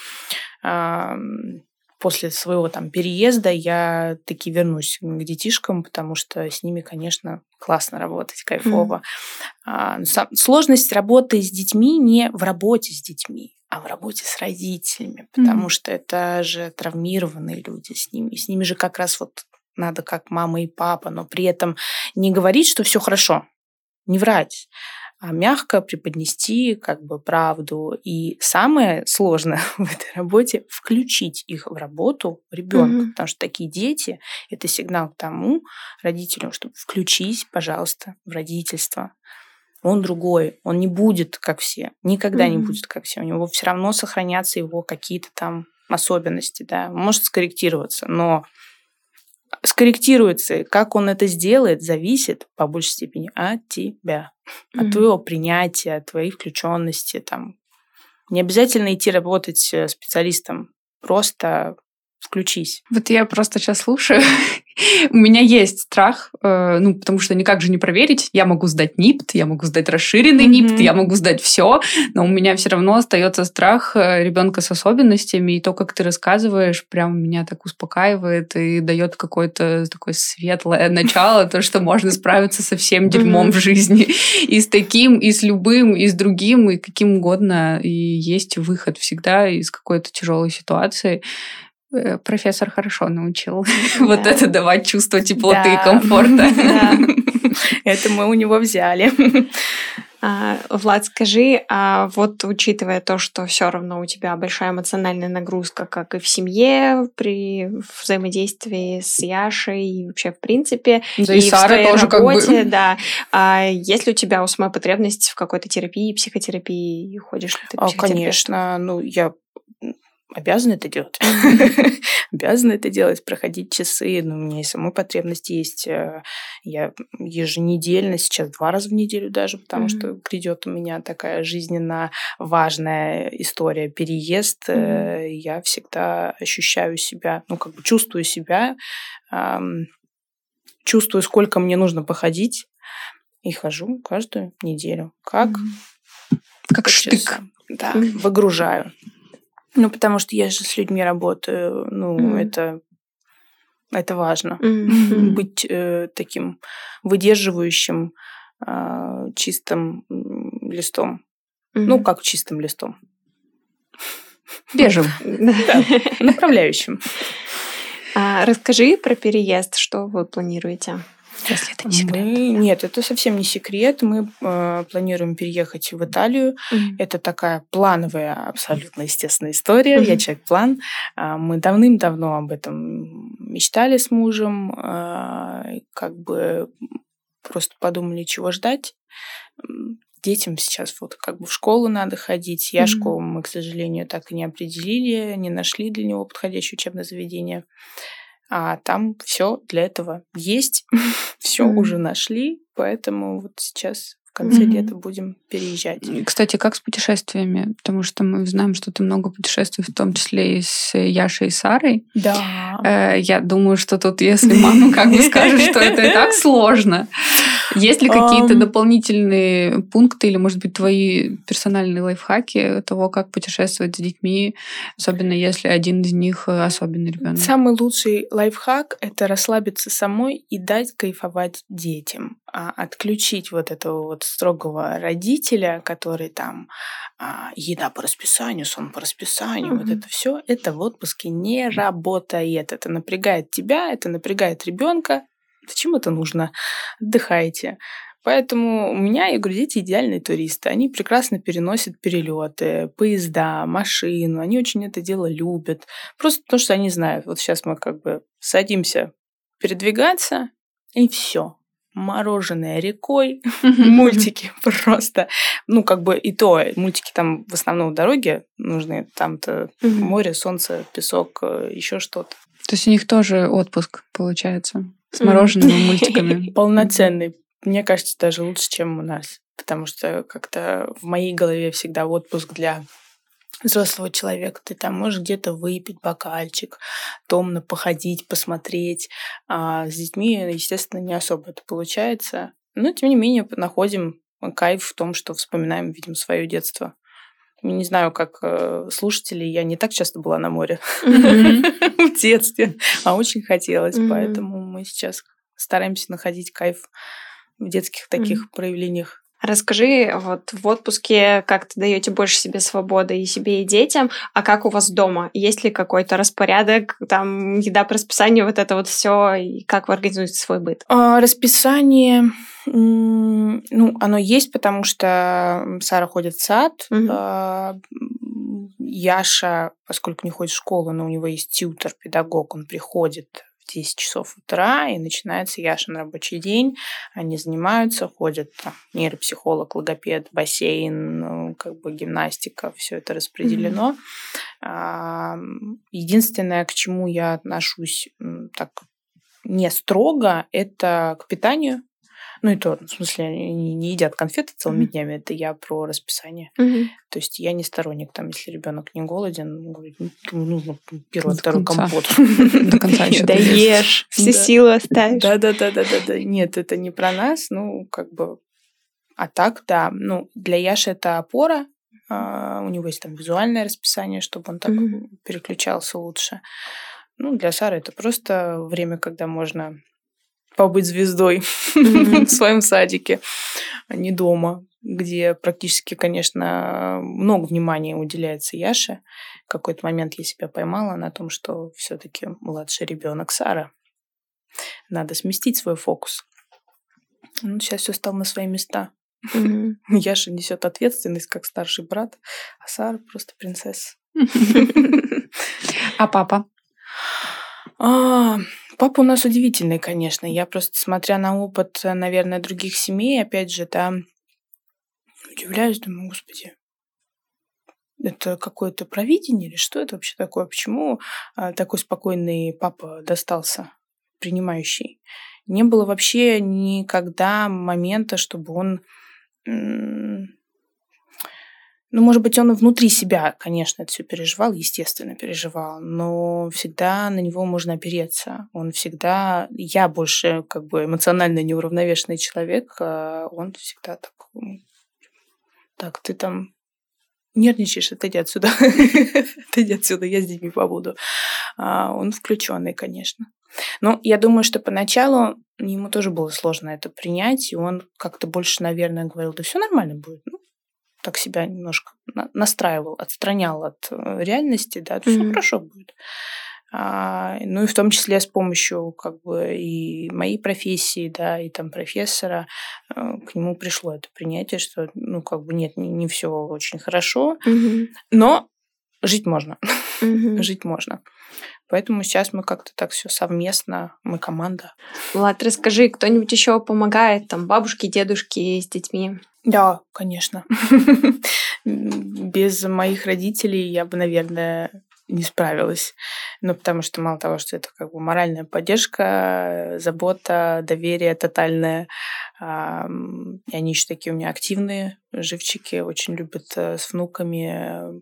после своего там переезда я таки вернусь к детишкам, потому что с ними, конечно, классно работать, кайфово. Mm. Сложность работы с детьми не в работе с детьми, а в работе с родителями, потому mm. что это же травмированные люди с ними. С ними же как раз вот надо как мама и папа, но при этом не говорить, что все хорошо, не врать, а мягко преподнести как бы правду. И самое сложное в этой работе включить их в работу ребенка, mm-hmm. потому что такие дети это сигнал к тому родителям, чтобы включись, пожалуйста, в родительство. Он другой, он не будет как все, никогда mm-hmm. не будет как все. У него все равно сохранятся его какие-то там особенности, да, может скорректироваться, но скорректируется. Как он это сделает, зависит по большей степени от тебя, mm-hmm. от твоего принятия, от твоей включенности. Там. Не обязательно идти работать э, специалистом, просто включись. Вот я просто сейчас слушаю. У меня есть страх, э, ну, потому что никак же не проверить. Я могу сдать НИПТ, я могу сдать расширенный mm-hmm. НИПТ, я могу сдать все, но у меня все равно остается страх э, ребенка с особенностями, и то, как ты рассказываешь, прям меня так успокаивает и дает какое-то такое светлое начало, то, что можно справиться со всем дерьмом mm-hmm. в жизни. И с таким, и с любым, и с другим, и каким угодно. И есть выход всегда из какой-то тяжелой ситуации. Э, профессор хорошо научил вот это давать чувство теплоты и комфорта. Это мы у него взяли. А, Влад, скажи, а вот учитывая то, что все равно у тебя большая эмоциональная нагрузка, как и в семье, при взаимодействии с Яшей и вообще в принципе, да и, и Сара в твоей тоже работе, как бы... да. А есть ли у тебя у самой потребность в какой-то терапии, психотерапии? Ходишь ли ты к Конечно, ну я обязаны это делать. обязаны это делать, проходить часы. Но ну, у меня и самой потребность есть. Э, я еженедельно, сейчас два раза в неделю даже, потому что грядет у меня такая жизненно важная история, переезд. Э, я всегда ощущаю себя, ну, как бы чувствую себя, чувствую, сколько мне нужно походить, и хожу каждую неделю. Как? Как штык. Да, выгружаю. Ну, потому что я же с людьми работаю, ну, mm-hmm. это это важно. Mm-hmm. Быть э, таким выдерживающим э, чистым листом. Mm-hmm. Ну, как чистым листом. Да, направляющим. А, расскажи про переезд, что вы планируете? Если это не секрет. Мы... Нет, это совсем не секрет. Мы э, планируем переехать в Италию. Mm-hmm. Это такая плановая, абсолютно естественная история. Mm-hmm. Я человек-план. Э, мы давным-давно об этом мечтали с мужем. Э, как бы просто подумали, чего ждать. Детям сейчас вот как бы в школу надо ходить. Яшку mm-hmm. мы, к сожалению, так и не определили, не нашли для него подходящее учебное заведение а там все для этого есть, все уже нашли, поэтому вот сейчас в конце mm-hmm. лета будем переезжать. Кстати, как с путешествиями? Потому что мы знаем, что ты много путешествуешь, в том числе и с Яшей и Сарой. Да. Э, я думаю, что тут, если мама как бы скажет, что это и так сложно, есть ли какие-то дополнительные пункты или, может быть, твои персональные лайфхаки того, как путешествовать с детьми, особенно если один из них особенный ребенок? Самый лучший лайфхак – это расслабиться самой и дать кайфовать детям. А отключить вот этого вот строгого родителя, который там а, еда по расписанию, сон по расписанию, mm-hmm. вот это все, это в отпуске не работает. Это напрягает тебя, это напрягает ребенка, Зачем это нужно? Отдыхайте. Поэтому у меня, я говорю, дети идеальные туристы. Они прекрасно переносят перелеты, поезда, машину. Они очень это дело любят. Просто потому, что они знают. Вот сейчас мы как бы садимся передвигаться, и все. Мороженое рекой, мультики просто. Ну, как бы и то, мультики там в основном дороге нужны. Там-то море, солнце, песок, э, еще что-то. То есть у них тоже отпуск получается? С морожеными мультиками. Полноценный. Мне кажется, даже лучше, чем у нас. Потому что как-то в моей голове всегда отпуск для взрослого человека. Ты там можешь где-то выпить бокальчик, томно походить, посмотреть. А с детьми, естественно, не особо это получается. Но, тем не менее, находим кайф в том, что вспоминаем, видим свое детство. Не знаю, как э, слушатели, я не так часто была на море в детстве, а очень хотелось, поэтому мы сейчас стараемся находить кайф в детских таких проявлениях. Расскажи, вот в отпуске как то даете больше себе свободы и себе, и детям, а как у вас дома? Есть ли какой-то распорядок, там, еда по расписанию, вот это вот все, и как вы организуете свой быт? А, расписание, ну, оно есть, потому что Сара ходит в сад, угу. Яша, поскольку не ходит в школу, но у него есть тьютер, педагог, он приходит 10 часов утра, и начинается Яшин рабочий день. Они занимаются, ходят там, нейропсихолог, логопед, бассейн, ну, как бы гимнастика, все это распределено. Mm-hmm. Единственное, к чему я отношусь так не строго, это к питанию. Ну и то, в смысле, они не едят конфеты целыми mm-hmm. днями, это я про расписание. Mm-hmm. То есть я не сторонник, там, если ребенок не голоден, говорит, ну, нужно первый, второй компот. До конца еще. Да ешь, все силы оставишь. Да-да-да-да-да. Нет, это не про нас, ну, как бы... А так, да, ну, для Яши это опора, а, у него есть там визуальное расписание, чтобы он так переключался лучше. Ну, для Сары это просто время, когда можно побыть звездой в своем садике, а не дома, где практически, конечно, много внимания уделяется Яше. В какой-то момент я себя поймала на том, что все-таки младший ребенок Сара. Надо сместить свой фокус. Ну, сейчас все стало на свои места. Яша несет ответственность как старший брат, а Сара просто принцесса. А папа? Папа у нас удивительный, конечно. Я просто, смотря на опыт, наверное, других семей, опять же, там удивляюсь, думаю, господи, это какое-то провидение или что это вообще такое? Почему а, такой спокойный папа достался, принимающий? Не было вообще никогда момента, чтобы он ну, может быть, он внутри себя, конечно, это все переживал, естественно, переживал, но всегда на него можно опереться. Он всегда... Я больше как бы эмоционально неуравновешенный человек, а он всегда так... Так, ты там нервничаешь, отойди отсюда. отойди отсюда, я с детьми побуду. А он включенный, конечно. Но я думаю, что поначалу ему тоже было сложно это принять, и он как-то больше, наверное, говорил, да все нормально будет. Ну, так себя немножко настраивал, отстранял от э, реальности, да, то mm-hmm. все хорошо будет. А, ну и в том числе с помощью как бы и моей профессии, да, и там профессора э, к нему пришло это принятие, что ну как бы нет, не, не все очень хорошо, mm-hmm. но жить можно, mm-hmm. жить можно. Поэтому сейчас мы как-то так все совместно, мы команда. Влад, расскажи, кто-нибудь еще помогает, там, бабушки, дедушки с детьми? Да, конечно. Без моих родителей я бы, наверное, не справилась. Ну, потому что мало того, что это как бы моральная поддержка, забота, доверие тотальное. И они еще такие у меня активные, живчики, очень любят э, с внуками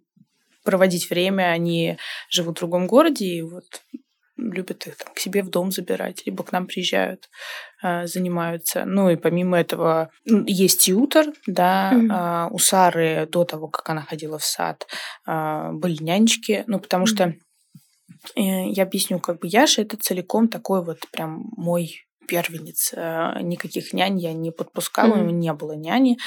проводить время. Они живут в другом городе, и вот любят их там, к себе в дом забирать, либо к нам приезжают, э, занимаются. Ну и помимо этого есть тьютер, да, mm-hmm. у Сары до того, как она ходила в сад, э, были нянечки, ну потому mm-hmm. что я объясню, как бы Яша это целиком такой вот прям мой первенец. Э, никаких нянь я не подпускала, mm-hmm. у него не было няни.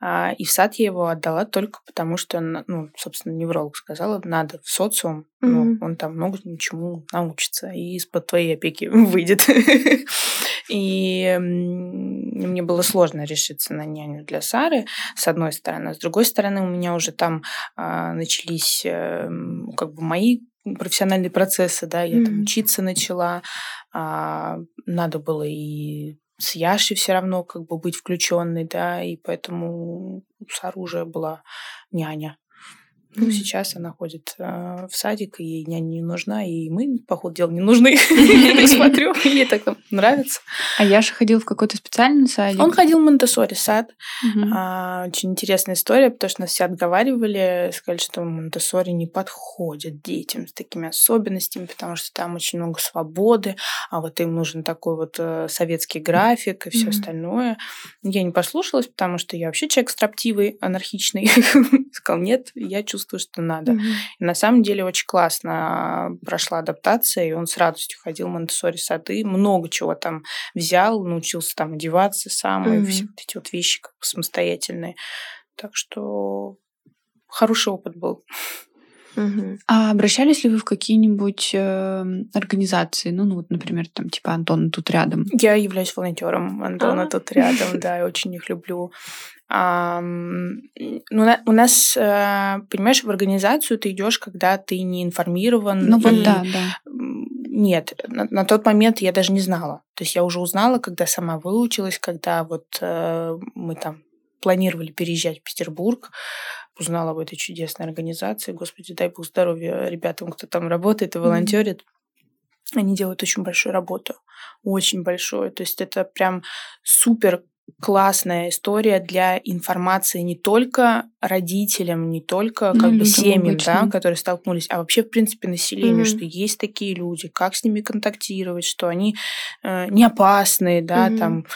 А, и в сад я его отдала только потому, что, ну, собственно, невролог сказала, надо в социум, mm-hmm. ну, он там много ничему научится и из-под твоей опеки выйдет. И мне было сложно решиться на няню для Сары, с одной стороны. С другой стороны, у меня уже там а, начались эм, как бы мои профессиональные процессы, да, я mm-hmm. там учиться начала, а, надо было и с Яшей все равно как бы быть включенной, да, и поэтому с оружием была няня. Ну, mm-hmm. сейчас она ходит э, в садик, и ей няня не нужна, и мы, по ходу дела, не нужны. Я смотрю, ей так нравится. А Яша ходил в какой-то специальный садик? Он ходил в монте сад. А, очень интересная история, потому что нас все отговаривали, сказали, что монте не подходит детям с такими особенностями, потому что там очень много свободы, а вот им нужен такой вот э, советский график и все остальное. Я не послушалась, потому что я вообще человек строптивый, анархичный. Сказал, нет, я чувствую чувствую, что надо. Mm-hmm. И на самом деле очень классно прошла адаптация, и он с радостью ходил в монте сады, много чего там взял, научился там одеваться сам, mm-hmm. и все вот эти вот вещи как бы самостоятельные. Так что хороший опыт был. Угу. А обращались ли вы в какие-нибудь э, организации? Ну, ну, вот, например, там, типа Антона тут рядом. Я являюсь волонтером Антона А-а-а. тут рядом, да, я очень их люблю. А, ну, у нас, э, понимаешь, в организацию ты идешь, когда ты не информирован. Ну, вот да, да. Нет, на, на тот момент я даже не знала. То есть я уже узнала, когда сама выучилась, когда вот э, мы там планировали переезжать в Петербург, узнала об этой чудесной организации. Господи, дай бог здоровья ребятам, кто там работает и волонтерит. Они делают очень большую работу. Очень большую. То есть это прям супер классная история для информации не только родителям, не только ну, как ну, бы семьям, да, которые столкнулись, а вообще, в принципе, населению, mm-hmm. что есть такие люди, как с ними контактировать, что они э, не опасные, да, mm-hmm. там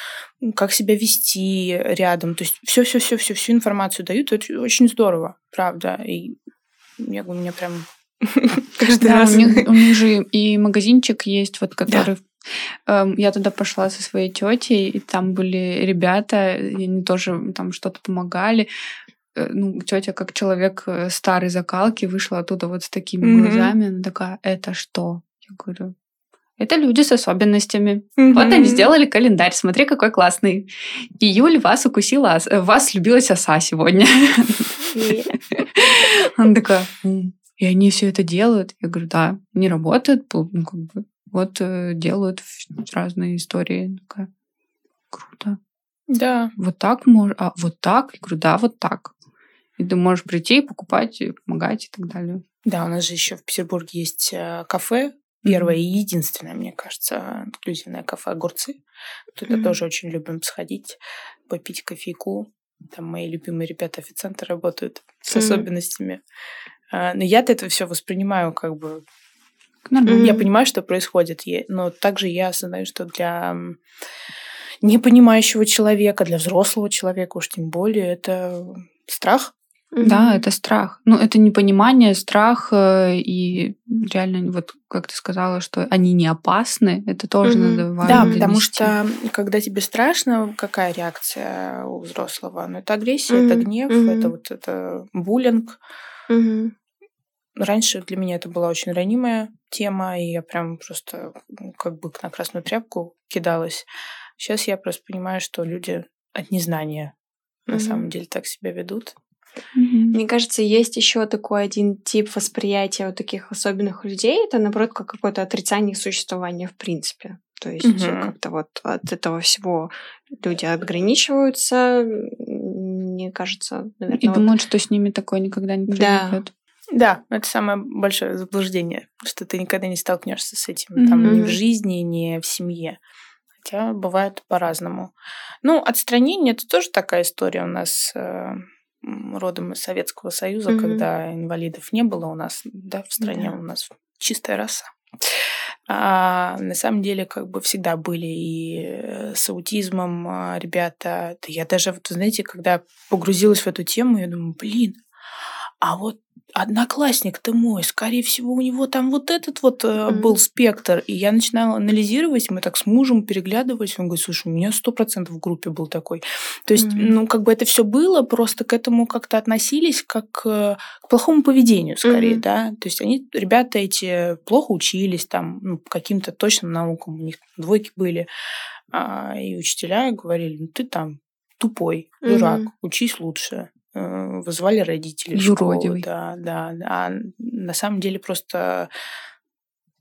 как себя вести рядом. То есть все, все, все, все, всю информацию дают. Это очень здорово, правда. И я говорю, мне прям каждый да, раз. У них, у них же и магазинчик есть, вот который да. Эм, я туда пошла со своей тетей, и там были ребята, и они тоже там что-то помогали. Э, ну, тетя, как человек э, старой закалки, вышла оттуда вот с такими mm-hmm. глазами. Она такая, это что? Я говорю, это люди с особенностями. Mm-hmm. Вот они сделали календарь. Смотри, какой классный. Июль вас укусила, вас любилась оса сегодня. Она такая, и они все это делают. Я говорю, да, не работает, ну, как бы, вот э, делают разные истории. Такая, круто. Да. Вот так можно, а вот так? Я говорю, да, вот так. И ты можешь прийти, покупать, помогать и так далее. Да, у нас же еще в Петербурге есть э, кафе, первое mm-hmm. и единственное, мне кажется, инклюзивное кафе «Огурцы». Туда mm-hmm. тоже очень любим сходить, попить кофейку. Там мои любимые ребята-официанты работают с mm-hmm. особенностями. А, но я-то это все воспринимаю как бы... Нормально. Я понимаю, что происходит, но также я осознаю, что для непонимающего человека, для взрослого человека уж тем более, это страх. Да, это страх. Ну, это непонимание, страх, э, и реально, вот как ты сказала, что они не опасны, это тоже mm-hmm. надо важно Да, потому что когда тебе страшно, какая реакция у взрослого? Ну, это агрессия, mm-hmm. это гнев, mm-hmm. это вот это буллинг. Угу. Раньше для меня это была очень ранимая тема, и я прям просто как бы на красную тряпку кидалась. Сейчас я просто понимаю, что люди от незнания угу. на самом деле так себя ведут. Мне кажется, есть еще такой один тип восприятия вот таких особенных людей. Это, наоборот, как какое-то отрицание существования в принципе. То есть угу. как-то вот от этого всего люди отграничиваются, мне кажется, наверное. И вот... думают, что с ними такое никогда не произойдет. Да. Да, это самое большое заблуждение, что ты никогда не столкнешься с этим mm-hmm. там ни в жизни, ни в семье. Хотя бывает по-разному. Ну, отстранение это тоже такая история у нас э, родом из Советского Союза, mm-hmm. когда инвалидов не было у нас, да, в стране да. у нас чистая раса. А на самом деле, как бы всегда были и э, с аутизмом а, ребята. Я даже, вот, знаете, когда погрузилась в эту тему, я думаю, блин, а вот одноклассник ты мой, скорее всего, у него там вот этот вот mm-hmm. был спектр. И я начинала анализировать, мы так с мужем переглядывались, он говорит, слушай, у меня сто процентов в группе был такой. То есть, mm-hmm. ну, как бы это все было, просто к этому как-то относились как к плохому поведению, скорее, mm-hmm. да. То есть они, ребята эти плохо учились, там, ну, каким-то точным наукам, у них двойки были. А, и учителя говорили, ну, ты там тупой, дурак, mm-hmm. учись лучше. Э, вызвали родителей Юродивый. Да, да. А на самом деле просто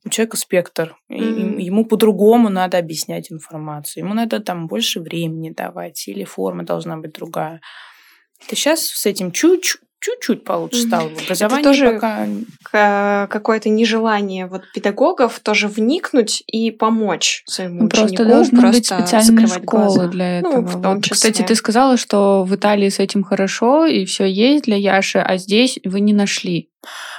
у человека спектр. Mm-hmm. Ему по-другому надо объяснять информацию. Ему надо там больше времени давать, или форма должна быть другая. Ты сейчас с этим чуть-чуть чуть-чуть получше стало в образовании. Это тоже пока... какое-то нежелание вот педагогов тоже вникнуть и помочь своему ну, ученику. Просто должны просто быть специальные школы глаза. для этого. Ну, в том вот, числе. Кстати, ты сказала, что в Италии с этим хорошо и все есть для Яши, а здесь вы не нашли.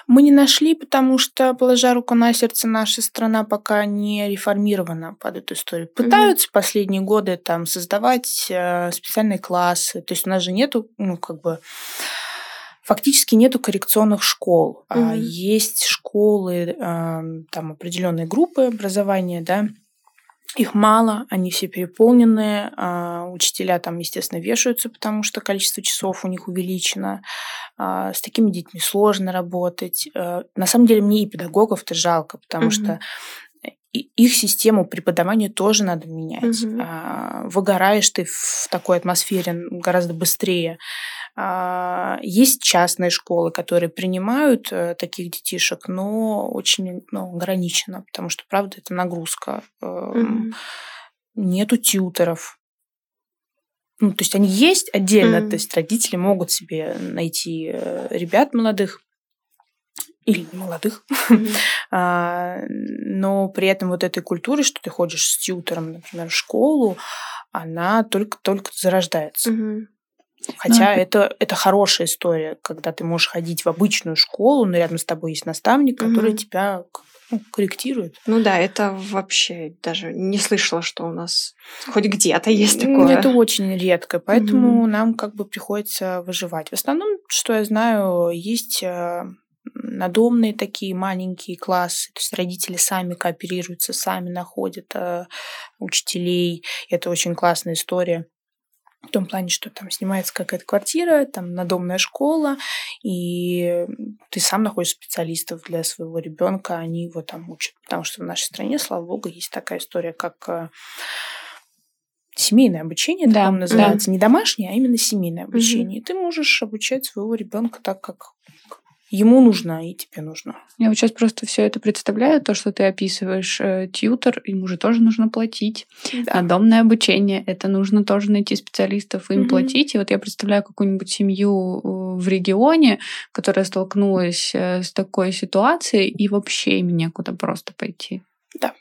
Мы не нашли, потому что, положа руку на сердце, наша страна пока не реформирована под эту историю. Пытаются mm-hmm. последние годы там создавать э, специальные классы. То есть у нас же нету, ну, как бы фактически нету коррекционных школ. Mm-hmm. А есть школы, там определенные группы образования, да, их мало, они все переполнены, а учителя там, естественно, вешаются, потому что количество часов у них увеличено. А с такими детьми сложно работать. А, на самом деле мне и педагогов-то жалко, потому mm-hmm. что их систему преподавания тоже надо менять. Mm-hmm. Выгораешь ты в такой атмосфере гораздо быстрее. А, есть частные школы, которые принимают э, таких детишек, но очень ну, ограничено, потому что, правда, это нагрузка. Mm-hmm. Нету тьютеров. Ну, то есть они есть отдельно, mm-hmm. то есть родители могут себе найти э, ребят молодых, или молодых, mm-hmm. а, но при этом вот этой культуры, что ты ходишь с тьютером, например, в школу, она только-только зарождается. Mm-hmm. Хотя ну, это, это хорошая история, когда ты можешь ходить в обычную школу, но рядом с тобой есть наставник, который mm-hmm. тебя ну, корректирует. Ну да, это вообще даже не слышала, что у нас хоть где-то есть такое. Это очень редко, поэтому mm-hmm. нам как бы приходится выживать. В основном, что я знаю, есть э, надомные такие маленькие классы, то есть родители сами кооперируются, сами находят э, учителей. Это очень классная история. В том плане, что там снимается какая-то квартира, там надомная школа, и ты сам находишь специалистов для своего ребенка, они его там учат. Потому что в нашей стране, слава богу, есть такая история, как э, семейное обучение, да, так называется, да. не домашнее, а именно семейное обучение. Угу. И ты можешь обучать своего ребенка так, как ему нужно и тебе нужно. Я вот сейчас просто все это представляю, то, что ты описываешь. Э, тьютер, ему же тоже нужно платить. Да. Надомное обучение, это нужно тоже найти специалистов, им угу. платить. И вот я представляю какую-нибудь семью э, в регионе, которая столкнулась э, с такой ситуацией, и вообще им некуда просто пойти. Да.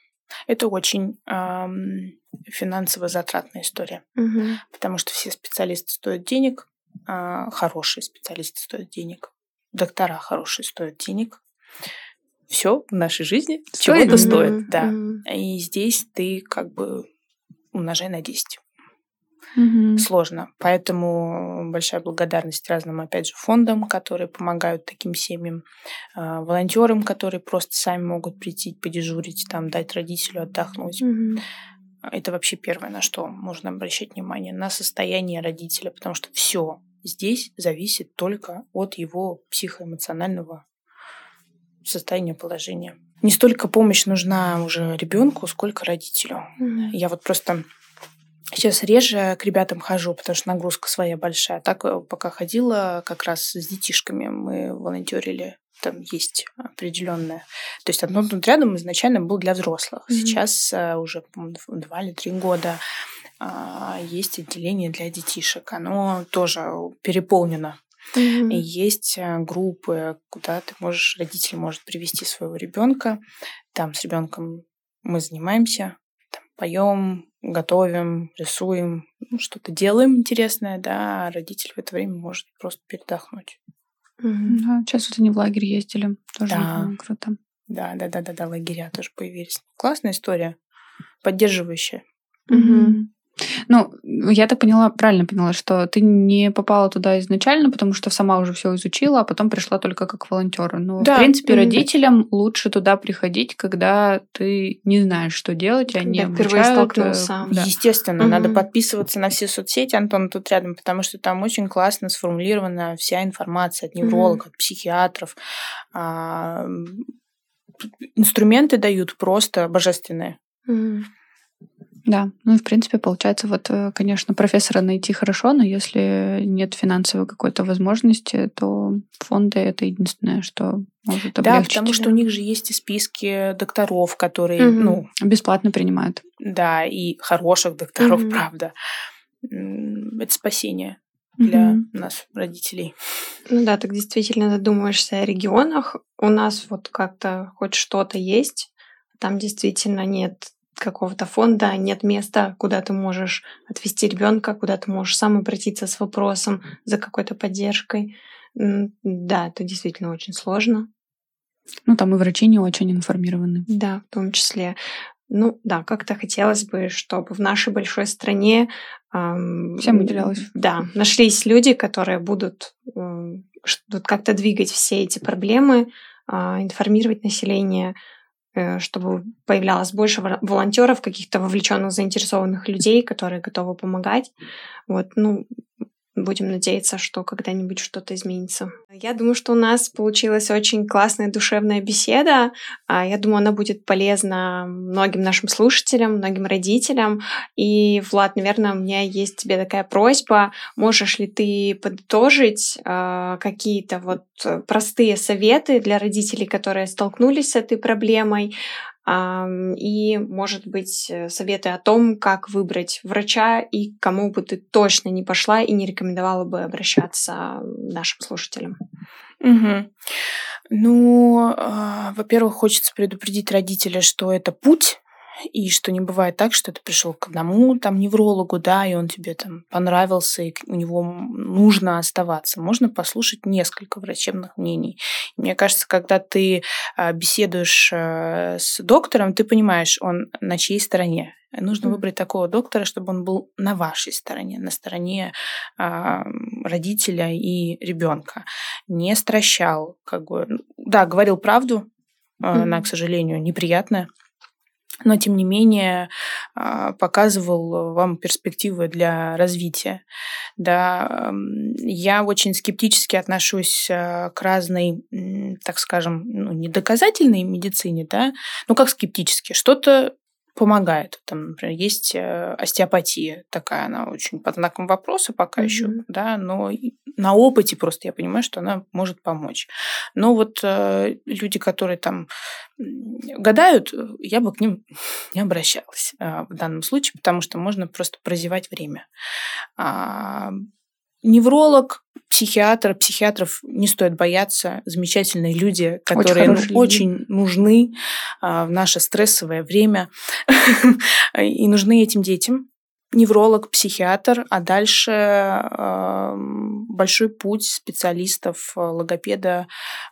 Это очень эм, финансово затратная история, угу. потому что все специалисты стоят денег, э, хорошие специалисты стоят денег доктора хорошие стоят денег. Все в нашей жизни чего-то стоит, mm-hmm. да. Mm-hmm. И здесь ты как бы умножай на 10. Mm-hmm. Сложно. Поэтому большая благодарность разным, опять же, фондам, которые помогают таким семьям, а, волонтерам, которые просто сами могут прийти, подежурить, там, дать родителю отдохнуть. Mm-hmm. Это вообще первое, на что нужно обращать внимание, на состояние родителя, потому что все здесь зависит только от его психоэмоционального состояния положения. Не столько помощь нужна уже ребенку, сколько родителю. Mm-hmm. Я вот просто сейчас реже к ребятам хожу, потому что нагрузка своя большая. Так э, пока ходила как раз с детишками, мы волонтерили там есть определенная. То есть одно рядом изначально был для взрослых. Mm-hmm. Сейчас uh, уже два или три года есть отделение для детишек. Оно тоже переполнено. Mm-hmm. И есть э, группы, куда ты можешь, родитель может привести своего ребенка. Там с ребенком мы занимаемся, там, поем, готовим, рисуем, ну, что-то делаем интересное, да, а родитель в это время может просто передохнуть. Mm-hmm. Да, сейчас вот они в лагерь ездили, тоже да. круто. Да, да, да, да, да, лагеря тоже появились. Классная история, поддерживающая. Mm-hmm. Ну, я так поняла, правильно поняла, что ты не попала туда изначально, потому что сама уже все изучила, а потом пришла только как волонтер. Но, ну, да. в принципе, родителям лучше туда приходить, когда ты не знаешь, что делать, они да, впервые э, столкнулся. Да. Естественно, угу. надо подписываться на все соцсети, Антон тут рядом, потому что там очень классно сформулирована вся информация от неврологов, угу. от психиатров. А, инструменты дают просто божественные. Угу. Да, ну и в принципе получается вот, э, конечно, профессора найти хорошо, но если нет финансовой какой-то возможности, то фонды это единственное, что может облегчить. Да, потому что у них же есть и списки докторов, которые, угу. ну, бесплатно принимают. Да, и хороших докторов, угу. правда. Это спасение для угу. нас, родителей. Ну да, так действительно задумаешься о регионах. У нас вот как-то хоть что-то есть, там действительно нет какого-то фонда, нет места, куда ты можешь отвести ребенка, куда ты можешь сам обратиться с вопросом за какой-то поддержкой. Да, это действительно очень сложно. Ну, там и врачи не очень информированы. Да, в том числе. Ну да, как-то хотелось бы, чтобы в нашей большой стране эм, всем уделялось. Да, нашлись люди, которые будут э, как-то двигать все эти проблемы, э, информировать население, чтобы появлялось больше волонтеров, каких-то вовлеченных, заинтересованных людей, которые готовы помогать. Вот, ну, Будем надеяться, что когда-нибудь что-то изменится. Я думаю, что у нас получилась очень классная душевная беседа. А, я думаю, она будет полезна многим нашим слушателям, многим родителям. И, Влад, наверное, у меня есть тебе такая просьба. Можешь ли ты подытожить э, какие-то вот простые советы для родителей, которые столкнулись с этой проблемой? И, может быть, э, советы о том, как выбрать врача и к кому бы ты точно не пошла и не рекомендовала бы обращаться нашим слушателям. Угу. Ну, э, во-первых, хочется предупредить родителя, что это путь, и что не бывает так, что ты пришел к одному там неврологу, да, и он тебе там понравился, и у него нужно оставаться. Можно послушать несколько врачебных мнений. Мне кажется, когда ты а, беседуешь э, с доктором, ты понимаешь, он на чьей стороне. Нужно выбрать такого доктора, чтобы он был на вашей стороне, на стороне э, родителя и ребенка. Не стращал, как бы, да, говорил правду, mm-hmm. она, к сожалению, неприятная но тем не менее а, показывал вам перспективы для развития. Да, я очень скептически отношусь а, к разной, так скажем, ну, недоказательной медицине, да, ну как скептически, что-то помогает. Там, например, есть э, остеопатия такая, она очень под знаком вопроса пока mm-hmm. еще, да, но на опыте просто я понимаю, что она может помочь. Но вот э, люди, которые там гадают, я бы к ним не обращалась э, в данном случае, потому что можно просто прозевать время. А, невролог, психиатр, психиатров не стоит бояться. Замечательные люди, которые очень, ну, очень нужны а, в наше стрессовое время и нужны этим детям. Невролог, психиатр, а дальше э, большой путь специалистов, логопеда,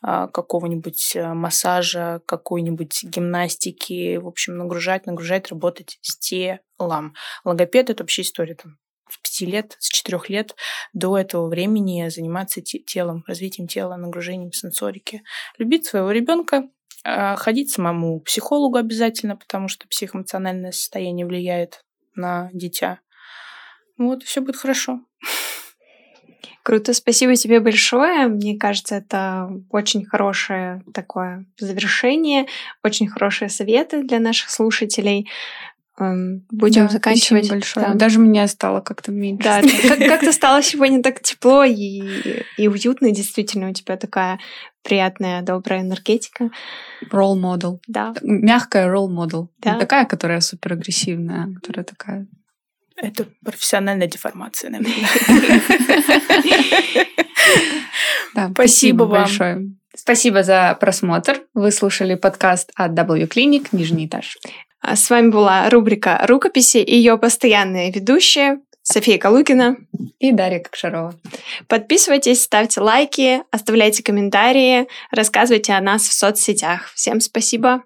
э, какого-нибудь массажа, какой-нибудь гимнастики, в общем, нагружать, нагружать, работать с телом. Логопед – это вообще история там с пяти лет, с четырех лет до этого времени заниматься телом, развитием тела, нагружением сенсорики. Любить своего ребенка, а, ходить самому к психологу обязательно, потому что психоэмоциональное состояние влияет на дитя. Вот, все будет хорошо. Круто, спасибо тебе большое. Мне кажется, это очень хорошее такое завершение, очень хорошие советы для наших слушателей. Эм, будем да, заканчивать. большое. Да. Даже меня стало как-то меньше. Да, как-то стало сегодня так тепло и, и уютно. Действительно, у тебя такая приятная, добрая энергетика. Role model. Да. Мягкая role model. Да. Не такая, которая супер агрессивная, а которая такая... Это профессиональная деформация, наверное. Спасибо вам. большое. Спасибо за просмотр. Вы слушали подкаст от W Clinic «Нижний этаж». А с вами была рубрика «Рукописи» и ее постоянные ведущие София Калугина и Дарья Кокшарова. Подписывайтесь, ставьте лайки, оставляйте комментарии, рассказывайте о нас в соцсетях. Всем спасибо!